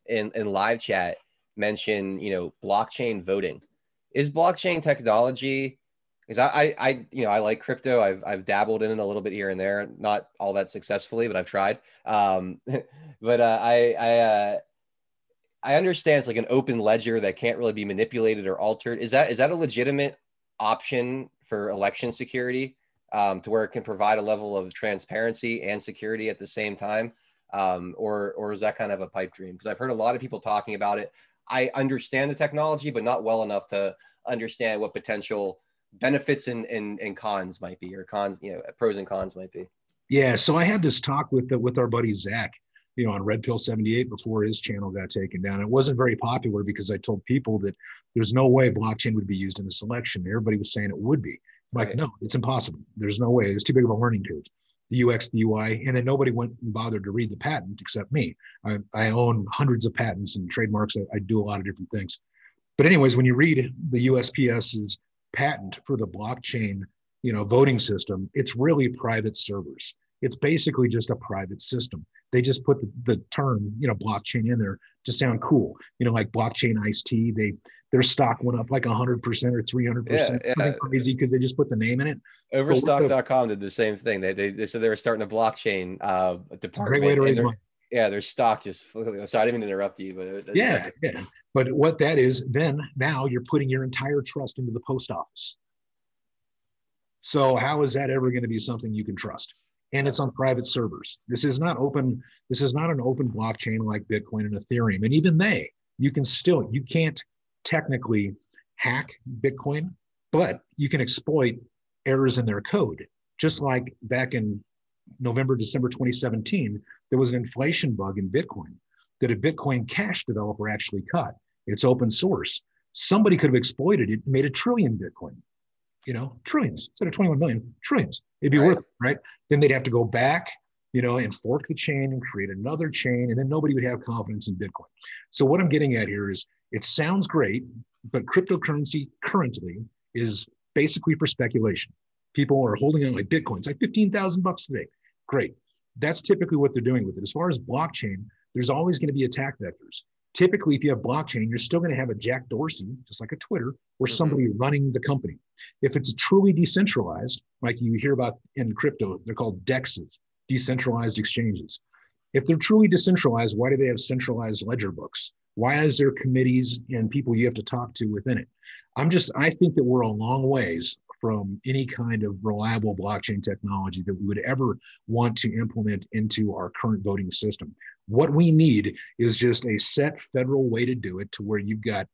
in in live chat mention, you know, blockchain voting. Is blockchain technology? Because I, I, I, you know, I like crypto. I've I've dabbled in it a little bit here and there, not all that successfully, but I've tried. Um, but uh, I, I. Uh, I understand it's like an open ledger that can't really be manipulated or altered. Is that is that a legitimate option for election security um, to where it can provide a level of transparency and security at the same time? Um, or, or is that kind of a pipe dream? Because I've heard a lot of people talking about it. I understand the technology, but not well enough to understand what potential benefits and, and, and cons might be, or cons, you know, pros and cons might be.
Yeah. So I had this talk with the, with our buddy Zach, you know, on Red Pill 78 before his channel got taken down. It wasn't very popular because I told people that there's no way blockchain would be used in this election. Everybody was saying it would be. I'm like, right. no, it's impossible. There's no way. It's too big of a learning curve. The UX, the UI, and then nobody went and bothered to read the patent except me. I, I own hundreds of patents and trademarks. I, I do a lot of different things. But anyways, when you read the USPS's patent for the blockchain, you know, voting system, it's really private servers. It's basically just a private system. They just put the, the term, you know, blockchain in there to sound cool. You know, like blockchain iced tea. They their stock went up like 100% or 300% yeah, yeah. crazy because they just put the name in it
overstock.com did the same thing they, they, they said they were starting a blockchain uh department
great way to raise money
yeah their stock just sorry i didn't mean to interrupt you but
yeah, yeah. But what that is then now you're putting your entire trust into the post office. So how is that ever going to be something you can trust? And it's on private servers. This is not open this is not an open blockchain like bitcoin and ethereum and even they you can still you can't technically hack Bitcoin, but you can exploit errors in their code. Just like back in November, December 2017, there was an inflation bug in Bitcoin that a Bitcoin Cash developer actually cut. It's open source. Somebody could have exploited it, made a trillion Bitcoin, you know, trillions instead of 21 million, trillions. It'd be right. worth it, right? Then they'd have to go back, you know, and fork the chain and create another chain, and then nobody would have confidence in Bitcoin. So what I'm getting at here is it sounds great, but cryptocurrency currently is basically for speculation. People are holding on like Bitcoin. It's like 15,000 bucks today. Great. That's typically what they're doing with it. As far as blockchain, there's always going to be attack vectors. Typically, if you have blockchain, you're still going to have a Jack Dorsey, just like a Twitter, or mm-hmm. somebody running the company. If it's truly decentralized, like you hear about in crypto, they're called DEXs, decentralized exchanges. If they're truly decentralized, why do they have centralized ledger books? Why is there committees and people you have to talk to within it? I'm just, I think that we're a long ways from any kind of reliable blockchain technology that we would ever want to implement into our current voting system. What we need is just a set federal way to do it to where you've got,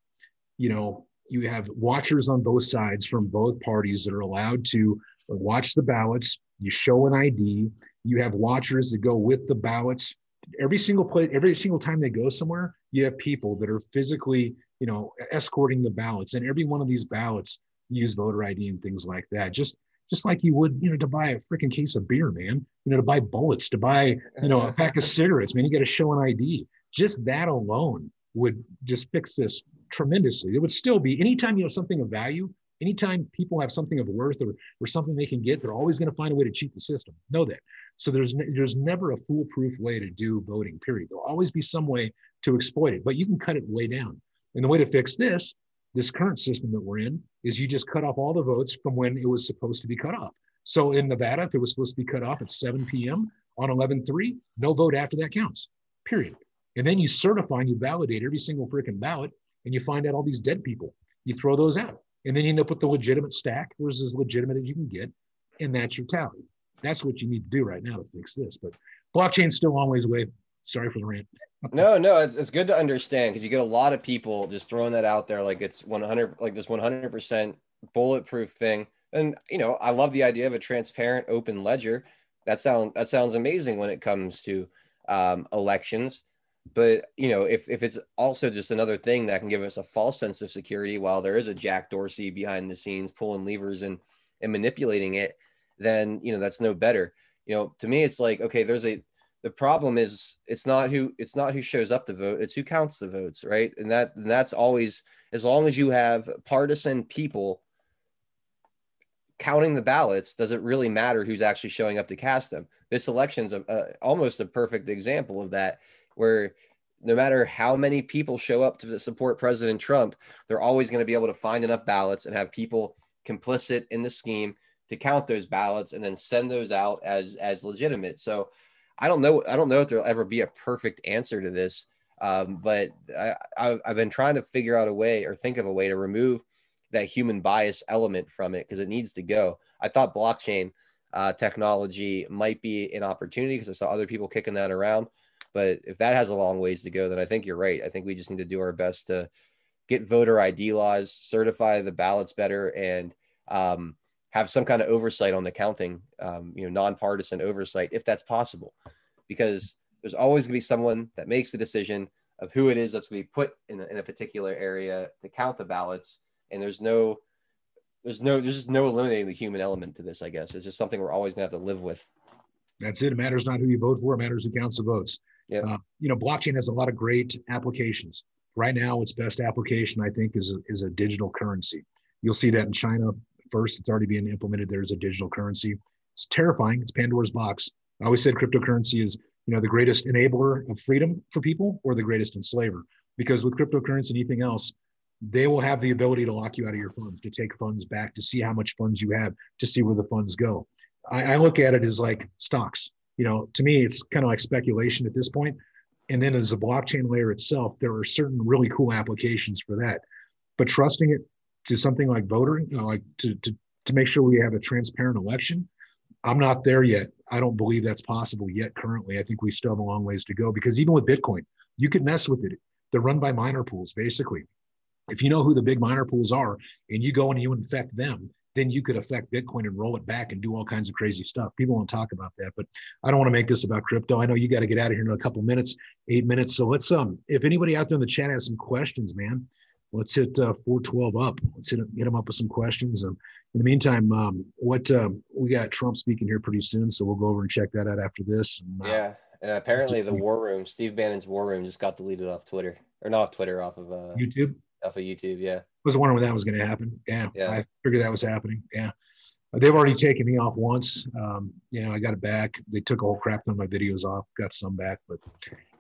you know, you have watchers on both sides from both parties that are allowed to watch the ballots. You show an ID. You have watchers that go with the ballots every single place, every single time they go somewhere, you have people that are physically, you know, escorting the ballots, and every one of these ballots use voter ID and things like that. Just just like you would, you know, to buy a freaking case of beer, man. You know, to buy bullets, to buy, you know, a pack of cigarettes, man. You got to show an ID. Just that alone would just fix this tremendously. It would still be anytime you have something of value, anytime people have something of worth or, or something they can get, they're always going to find a way to cheat the system. Know that. So there's ne- there's never a foolproof way to do voting. Period. There'll always be some way to exploit it, but you can cut it way down. And the way to fix this, this current system that we're in, is you just cut off all the votes from when it was supposed to be cut off. So in Nevada, if it was supposed to be cut off at 7 p.m. on 11-3, no vote after that counts. Period. And then you certify and you validate every single freaking ballot, and you find out all these dead people. You throw those out. And then you end up with the legitimate stack, or as legitimate as you can get, and that's your tally. That's what you need to do right now to fix this. But blockchain's still a long ways away. Sorry for the rant.
no, no, it's, it's good to understand because you get a lot of people just throwing that out there like it's 100, like this 100% bulletproof thing. And you know, I love the idea of a transparent, open ledger. That sounds that sounds amazing when it comes to um, elections but you know if, if it's also just another thing that can give us a false sense of security while there is a jack dorsey behind the scenes pulling levers and and manipulating it then you know that's no better you know to me it's like okay there's a the problem is it's not who it's not who shows up to vote it's who counts the votes right and that and that's always as long as you have partisan people counting the ballots does it really matter who's actually showing up to cast them. This election's a, a, almost a perfect example of that, where no matter how many people show up to support President Trump, they're always going to be able to find enough ballots and have people complicit in the scheme to count those ballots and then send those out as as legitimate. So I don't know. I don't know if there'll ever be a perfect answer to this, um, but I, I've been trying to figure out a way or think of a way to remove that human bias element from it because it needs to go. I thought blockchain uh, technology might be an opportunity because I saw other people kicking that around. But if that has a long ways to go, then I think you're right. I think we just need to do our best to get voter ID laws, certify the ballots better, and um, have some kind of oversight on the counting, um, you know, nonpartisan oversight if that's possible, because there's always going to be someone that makes the decision of who it is that's going to be put in a, in a particular area to count the ballots, and there's no there's no there's just no eliminating the human element to this i guess. It's just something we're always going to have to live with.
That's it. It matters not who you vote for it matters who counts the votes.
Yeah. Uh,
you know blockchain has a lot of great applications. Right now its best application i think is a, is a digital currency. You'll see that in china first it's already being implemented there's a digital currency it's terrifying it's pandora's box i always said cryptocurrency is you know the greatest enabler of freedom for people or the greatest enslaver because with cryptocurrency and anything else they will have the ability to lock you out of your funds, to take funds back, to see how much funds you have, to see where the funds go. I, I look at it as like stocks. You know, to me, it's kind of like speculation at this point. And then as a blockchain layer itself, there are certain really cool applications for that. But trusting it to something like voting, you know, like to, to, to make sure we have a transparent election, I'm not there yet. I don't believe that's possible yet currently. I think we still have a long ways to go because even with Bitcoin, you could mess with it. They're run by miner pools, basically if you know who the big miner pools are and you go and you infect them, then you could affect Bitcoin and roll it back and do all kinds of crazy stuff. People won't talk about that, but I don't want to make this about crypto. I know you got to get out of here in a couple minutes, eight minutes. So let's um, if anybody out there in the chat has some questions, man, let's hit uh, 412 up. Let's hit, hit them up with some questions. Um, in the meantime, um, what um, we got Trump speaking here pretty soon, so we'll go over and check that out after this.
And, uh, yeah, and apparently the War Room, Steve Bannon's War Room, just got deleted off Twitter or not off Twitter, off of uh,
YouTube
off of YouTube. Yeah. I
was wondering when that was going to happen. Yeah, yeah. I figured that was happening. Yeah. They've already taken me off once. Um, you know, I got it back. They took a whole crap ton of my videos off, got some back, but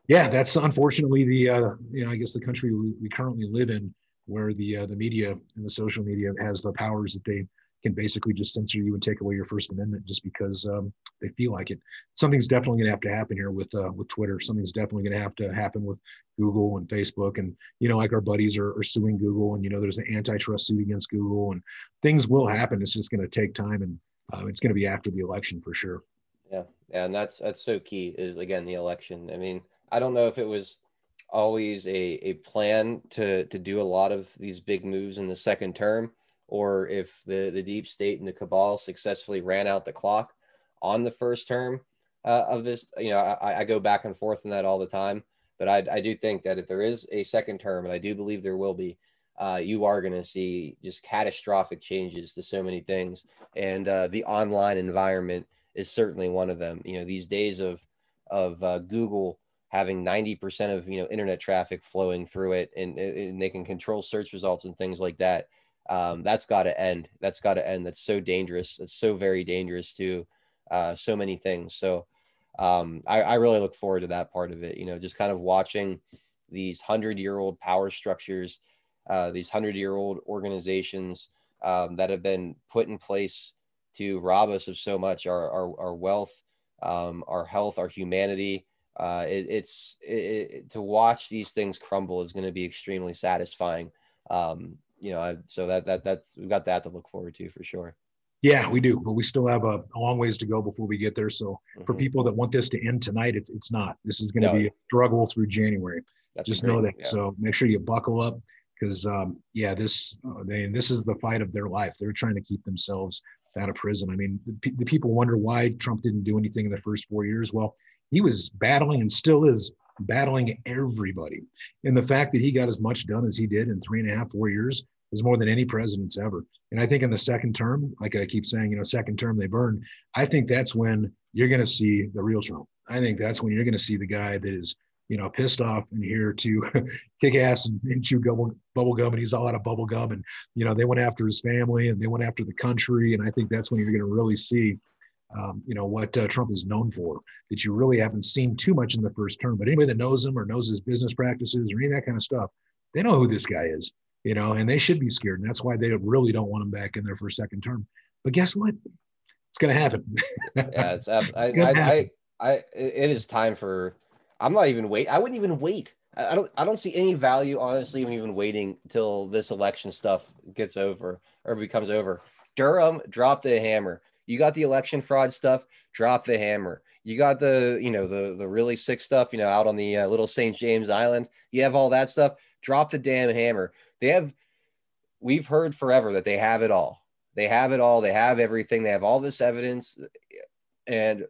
yeah, that's unfortunately the, uh, you know, I guess the country we, we currently live in where the, uh, the media and the social media has the powers that they can basically just censor you and take away your First Amendment just because um, they feel like it. Something's definitely going to have to happen here with uh, with Twitter. Something's definitely going to have to happen with Google and Facebook. And you know, like our buddies are, are suing Google, and you know, there's an antitrust suit against Google, and things will happen. It's just going to take time, and uh, it's going to be after the election for sure.
Yeah, yeah, and that's that's so key. Is again the election. I mean, I don't know if it was always a, a plan to to do a lot of these big moves in the second term or if the, the deep state and the cabal successfully ran out the clock on the first term uh, of this. You know, I, I, go back and forth on that all the time, but I, I, do think that if there is a second term, and I do believe there will be, uh, you are going to see just catastrophic changes to so many things. And uh, the online environment is certainly one of them. You know, these days of, of uh, Google having 90% of, you know, internet traffic flowing through it and, and they can control search results and things like that um, that's got to end. That's got to end. That's so dangerous. It's so very dangerous to uh, so many things. So um, I, I really look forward to that part of it. You know, just kind of watching these hundred year old power structures, uh, these hundred year old organizations um, that have been put in place to rob us of so much our, our, our wealth, um, our health, our humanity. Uh, it, it's it, to watch these things crumble is going to be extremely satisfying. Um, you know, I, so that that that's we've got that to look forward to for sure.
Yeah, we do, but we still have a, a long ways to go before we get there. So mm-hmm. for people that want this to end tonight, it's it's not. This is going to no. be a struggle through January. Just great, know that. Yeah. So make sure you buckle up because um, yeah, this uh, they, this is the fight of their life. They're trying to keep themselves out of prison. I mean, the, the people wonder why Trump didn't do anything in the first four years. Well, he was battling and still is battling everybody. And the fact that he got as much done as he did in three and a half, four years is more than any president's ever. And I think in the second term, like I keep saying, you know, second term they burn. I think that's when you're going to see the real Trump. I think that's when you're going to see the guy that is you know, pissed off and here to kick ass and, and chew bubble, bubble gum. And he's all out of bubble gum. And, you know, they went after his family and they went after the country. And I think that's when you're going to really see, um, you know, what uh, Trump is known for, that you really haven't seen too much in the first term. But anybody that knows him or knows his business practices or any of that kind of stuff, they know who this guy is, you know, and they should be scared. And that's why they really don't want him back in there for a second term. But guess what? It's going to happen.
yeah, it's, I, I, I, I, it is time for I'm not even wait. I wouldn't even wait. I don't. I don't see any value, honestly, in even waiting till this election stuff gets over or becomes over. Durham dropped the hammer. You got the election fraud stuff. Drop the hammer. You got the you know the the really sick stuff. You know out on the uh, little St. James Island. You have all that stuff. Drop the damn hammer. They have. We've heard forever that they have it all. They have it all. They have everything. They have all this evidence, and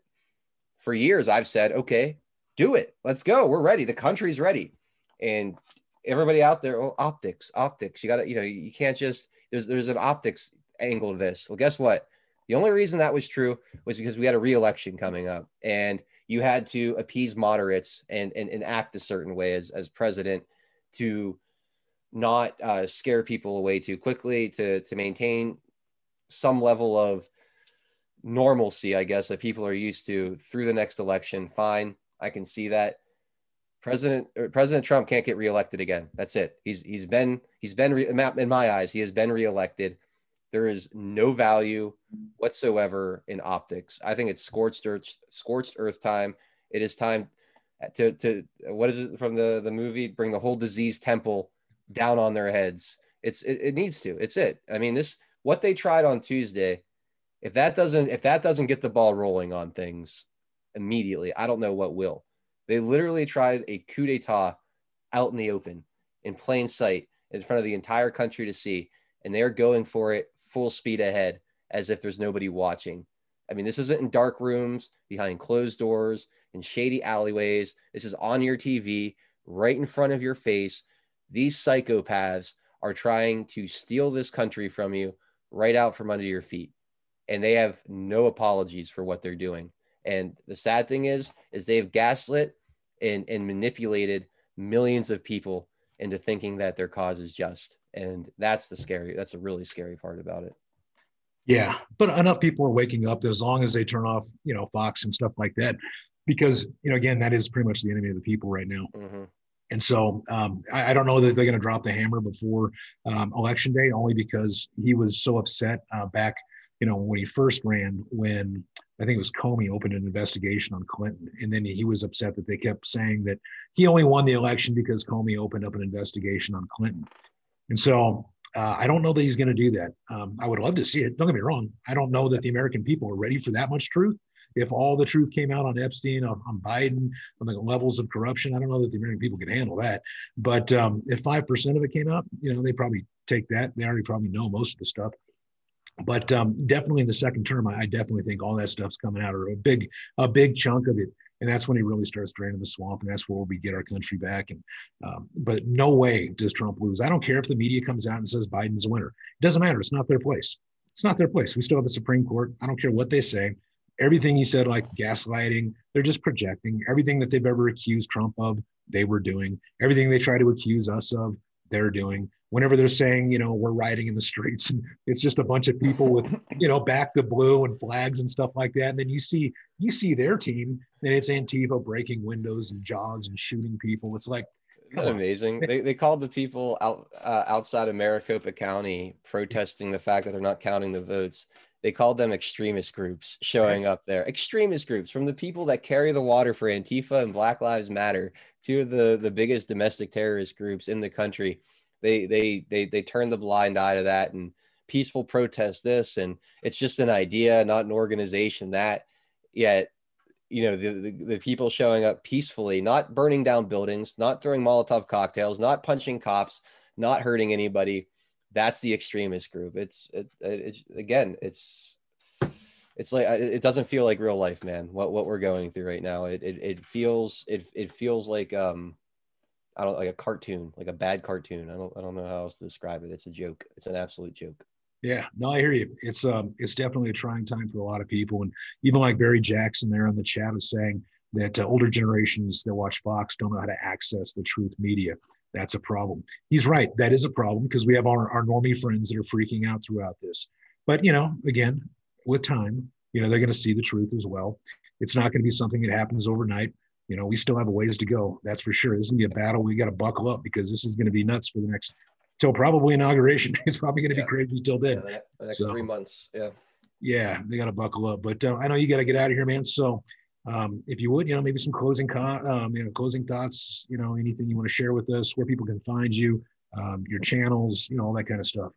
for years I've said, okay, do it. Let's go. We're ready. The country's ready. And everybody out there, oh, optics, optics. You got to, you know, you can't just, there's, there's an optics angle to this. Well, guess what? The only reason that was true was because we had a re-election coming up and you had to appease moderates and, and, and act a certain way as, as president to not uh, scare people away too quickly, to, to maintain some level of normalcy, I guess, that people are used to through the next election. Fine. I can see that. President President Trump can't get reelected again. That's it. He's he's been he's been re, in my eyes he has been reelected. There is no value whatsoever in optics. I think it's scorched earth scorched earth time. It is time to to what is it from the the movie? Bring the whole disease temple down on their heads. It's it, it needs to. It's it. I mean this what they tried on Tuesday. If that doesn't if that doesn't get the ball rolling on things, immediately. I don't know what will. They literally tried a coup d'etat out in the open, in plain sight, in front of the entire country to see, and they're going for it full speed ahead as if there's nobody watching. I mean, this isn't in dark rooms, behind closed doors, in shady alleyways. This is on your TV, right in front of your face. These psychopaths are trying to steal this country from you right out from under your feet. And they have no apologies for what they're doing. And the sad thing is, is they've gaslit and, and manipulated millions of people into thinking that their cause is just. And that's the scary, that's a really scary part about it.
Yeah. But enough people are waking up as long as they turn off, you know, Fox and stuff like that. Because, you know, again, that is pretty much the enemy of the people right now. Mm-hmm. And so um, I, I, don't know that they're going to drop the hammer before um, election day, only because he was so upset uh, back, you know, when he first ran, when I think it was Comey opened an investigation on Clinton, and then he was upset that they kept saying that he only won the election because Comey opened up an investigation on Clinton. And so uh, I don't know that he's going to do that. Um, I would love to see it. Don't get me wrong. I don't know that the American people are ready for that much truth. If all the truth came out on Epstein, on, on Biden, on the levels of corruption, I don't know that the American people could handle that. But um, if five percent of it came out, you know, they probably take that. They already probably know most of the stuff but um, definitely in the second term, I, I, definitely think all that stuff's coming out, or a big, a big chunk of it, and that's when he really starts draining the swamp, and that's where we get our country back. And um, but no way does Trump lose. I don't care if the media comes out and says Biden's a winner. It doesn't matter. It's not their place. It's not their place. We still have the Supreme Court. I don't care what they say. Everything he said, like gaslighting, they're just projecting. Everything that they've ever accused Trump of, they were doing. Everything they try to accuse us of, they're doing whenever they're saying, you know, we're riding in the streets and it's just a bunch of people with, you know, back the blue and flags and stuff like that. And then you see, you see their team and it's Antifa breaking windows and jaws and shooting people. It's like,
Isn't that amazing? They, they called the people out uh, outside of Maricopa County protesting the fact that they're not counting the votes. They called them extremist groups showing up there. Extremist groups from the people that carry the water for Antifa and Black Lives Matter, two of the, the biggest domestic terrorist groups in the country they they they they turn the blind eye to that and peaceful protest this. And it's just an idea not an organization that yet you know the, the, the people showing up peacefully not burning down buildings not throwing molotov cocktails not punching cops not hurting anybody. That's the extremist group. It's it, it, again it's it's like it doesn't feel like real life man what what we're going through right now. It it, it feels it, it feels like um I don't like a cartoon, like a bad cartoon. I don't I don't know how else to describe it. It's a joke. It's an absolute joke.
Yeah, no, I hear you. It's um it's definitely a trying time for a lot of people. And even like Barry Jackson there on the chat is saying, that uh, older generations that watch Fox don't know how to access the truth media. That's a problem. He's right. That is a problem because we have our, our normie friends that are freaking out throughout this. But, you know, again, with time, you know, they're going to see the truth as well. It's not going to be something that happens overnight. You know, we still have a ways to go. That's for sure. This is going to be a battle. We got to buckle up because this is going to be nuts for the next, till probably inauguration. It's probably going to yeah. be crazy till then.
Yeah, the next so, three months. Yeah.
Yeah, they got to buckle up. But uh, I know you got to get out of here, man. So um, if you would, you know, maybe some closing, con- um, you know, closing thoughts, you know, anything you want to share with us, where people can find you, um, your channels, you know, all that kind of stuff.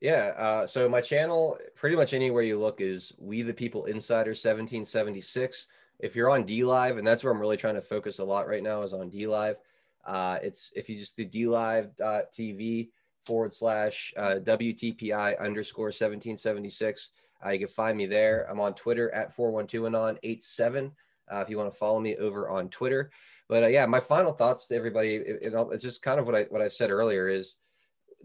Yeah. Uh, so my channel, pretty much anywhere you look, is We the People Insider 1776. If you're on DLive, and that's where I'm really trying to focus a lot right now, is on DLive. Uh, it's if you just do DLive.tv forward slash uh, WTPI underscore 1776 uh, you can find me there. I'm on Twitter at 412anon87 uh, if you want to follow me over on Twitter. But uh, yeah, my final thoughts to everybody, it, it, it's just kind of what I what I said earlier is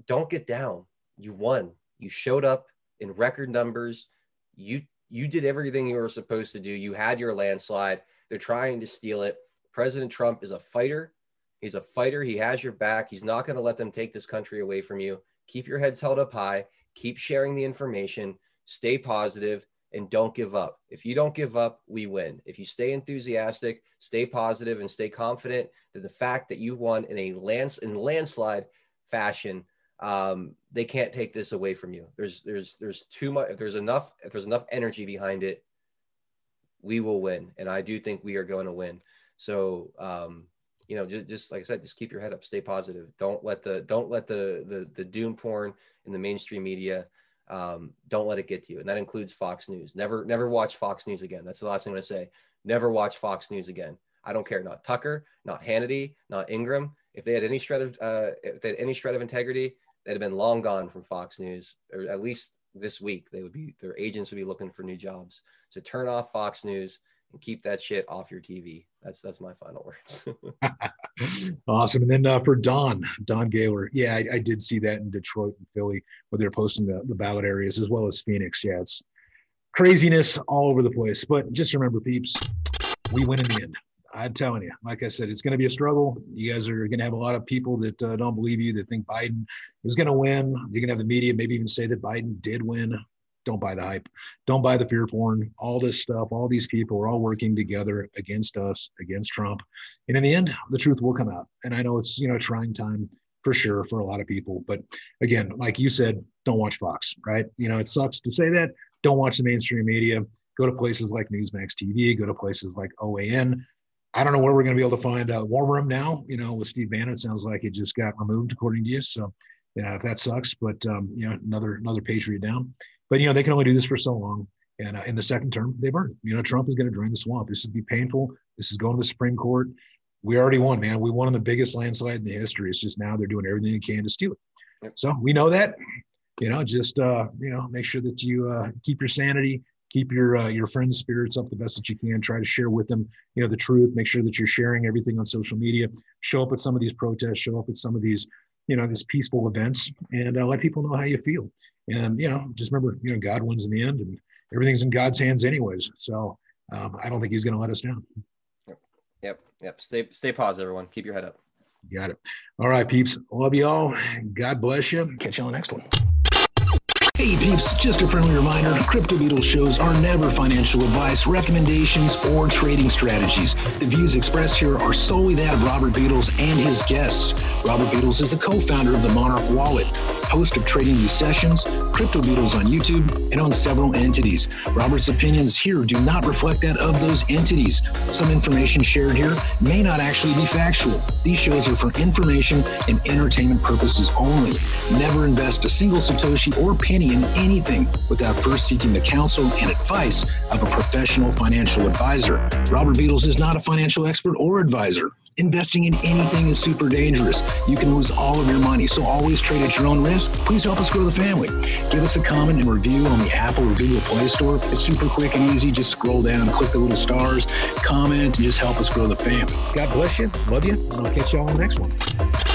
don't get down. You won. You showed up in record numbers. You you did everything you were supposed to do. You had your landslide. They're trying to steal it. President Trump is a fighter. He's a fighter. He has your back. He's not going to let them take this country away from you. Keep your heads held up high. Keep sharing the information stay positive, and don't give up. If you don't give up, we win. If you stay enthusiastic, stay positive, and stay confident that the fact that you won in a lands in landslide fashion, um, they can't take this away from you. There's there's there's too much. If there's enough if there's enough energy behind it, we will win, and I do think we are going to win. So um, you know, just, just like I said, just keep your head up, stay positive. Don't let the don't let the the, the doom porn in the mainstream media um, don't let it get to you. And that includes Fox News. Never, never watch Fox News again. That's the last thing I'm to say. Never watch Fox News again. I don't care. Not Tucker, not Hannity, not Ingraham. If they had any shred of, uh, if they had any shred of integrity, they'd have been long gone from Fox News, or at least this week. They would be, their agents would be looking for new jobs. So turn off Fox News and keep that shit off your TV. That's that's my final words.
awesome. And then uh, for Don, Don Gaylor, yeah, I, I, did see that in Detroit and Philly where they're posting the, the ballot areas as well as Phoenix. Yeah, it's craziness all over the place. But just remember, peeps, we win in the end. I'm telling you, like I said, it's going to be a struggle. You guys are going to have a lot of people that uh, don't believe you, that think Biden is going to win. You're going to have the media maybe even say that Biden did win. Don't buy the hype. Don't buy the fear porn. All this stuff all these people are all working together against us against trump. And in the end the truth will come out. And i know it's you know a trying time for sure for a lot of people. But again like you said don't watch fox right? You know it sucks to say that. Don't watch the mainstream media. Go to places like newsmax tv go to places like oan I don't know where we're going to be able to find a war room now. You know, with Steve Bannon, it sounds like it just got removed, according to you. So, yeah, if that sucks, but um, you know, another another patriot down. But you know, they can only do this for so long. And uh, in the second term, they burn. You know, Trump is going to drain the swamp. This is be painful. This is going to the Supreme Court. We already won, man. We won on the biggest landslide in the history. It's just now they're doing everything they can to steal it. Yep. So we know that. You know, just uh, you know, make sure that you uh, keep your sanity, keep your uh, your friends' spirits up the best that you can. Try to share with them, you know, the truth. Make sure that you're sharing everything on social media. Show up at some of these protests. Show up at some of these, you know, these peaceful events, and uh, let people know how you feel. And, you know, just remember, you know, God wins in the end and everything's in God's hands anyways. So um, I don't think he's going to let us down.
Yep. Yep. Yep. Stay, stay positive, everyone. Keep your head up.
Got it. All right, peeps. Love you all. God bless you. Catch you on the next one. Hey peeps, just a friendly reminder, Crypto Beadle shows are never financial advice, recommendations, or trading strategies. The views expressed here are solely that of Robert Beadles and his guests. Robert Beadles is the co-founder of the Monarch Wallet, host of Trading View Sessions, Crypto Beadles on YouTube, and on several entities. Robert's opinions here do not reflect that of those entities. Some information shared here may not actually be factual. These shows are for information and entertainment purposes only. Never invest a single Satoshi or penny in anything without first seeking the counsel and advice of a professional financial advisor. Robert Beadles is not a financial expert or advisor. Investing in anything is super dangerous. You can lose all of your money, so always trade at your own risk. Please help us grow the family. Give us a comment and review on the Apple or Google Play Store. It's super quick and easy. Just scroll down, click the little stars, comment, and just help us grow the family. God bless you. Love you. And I'll catch you all on the next one.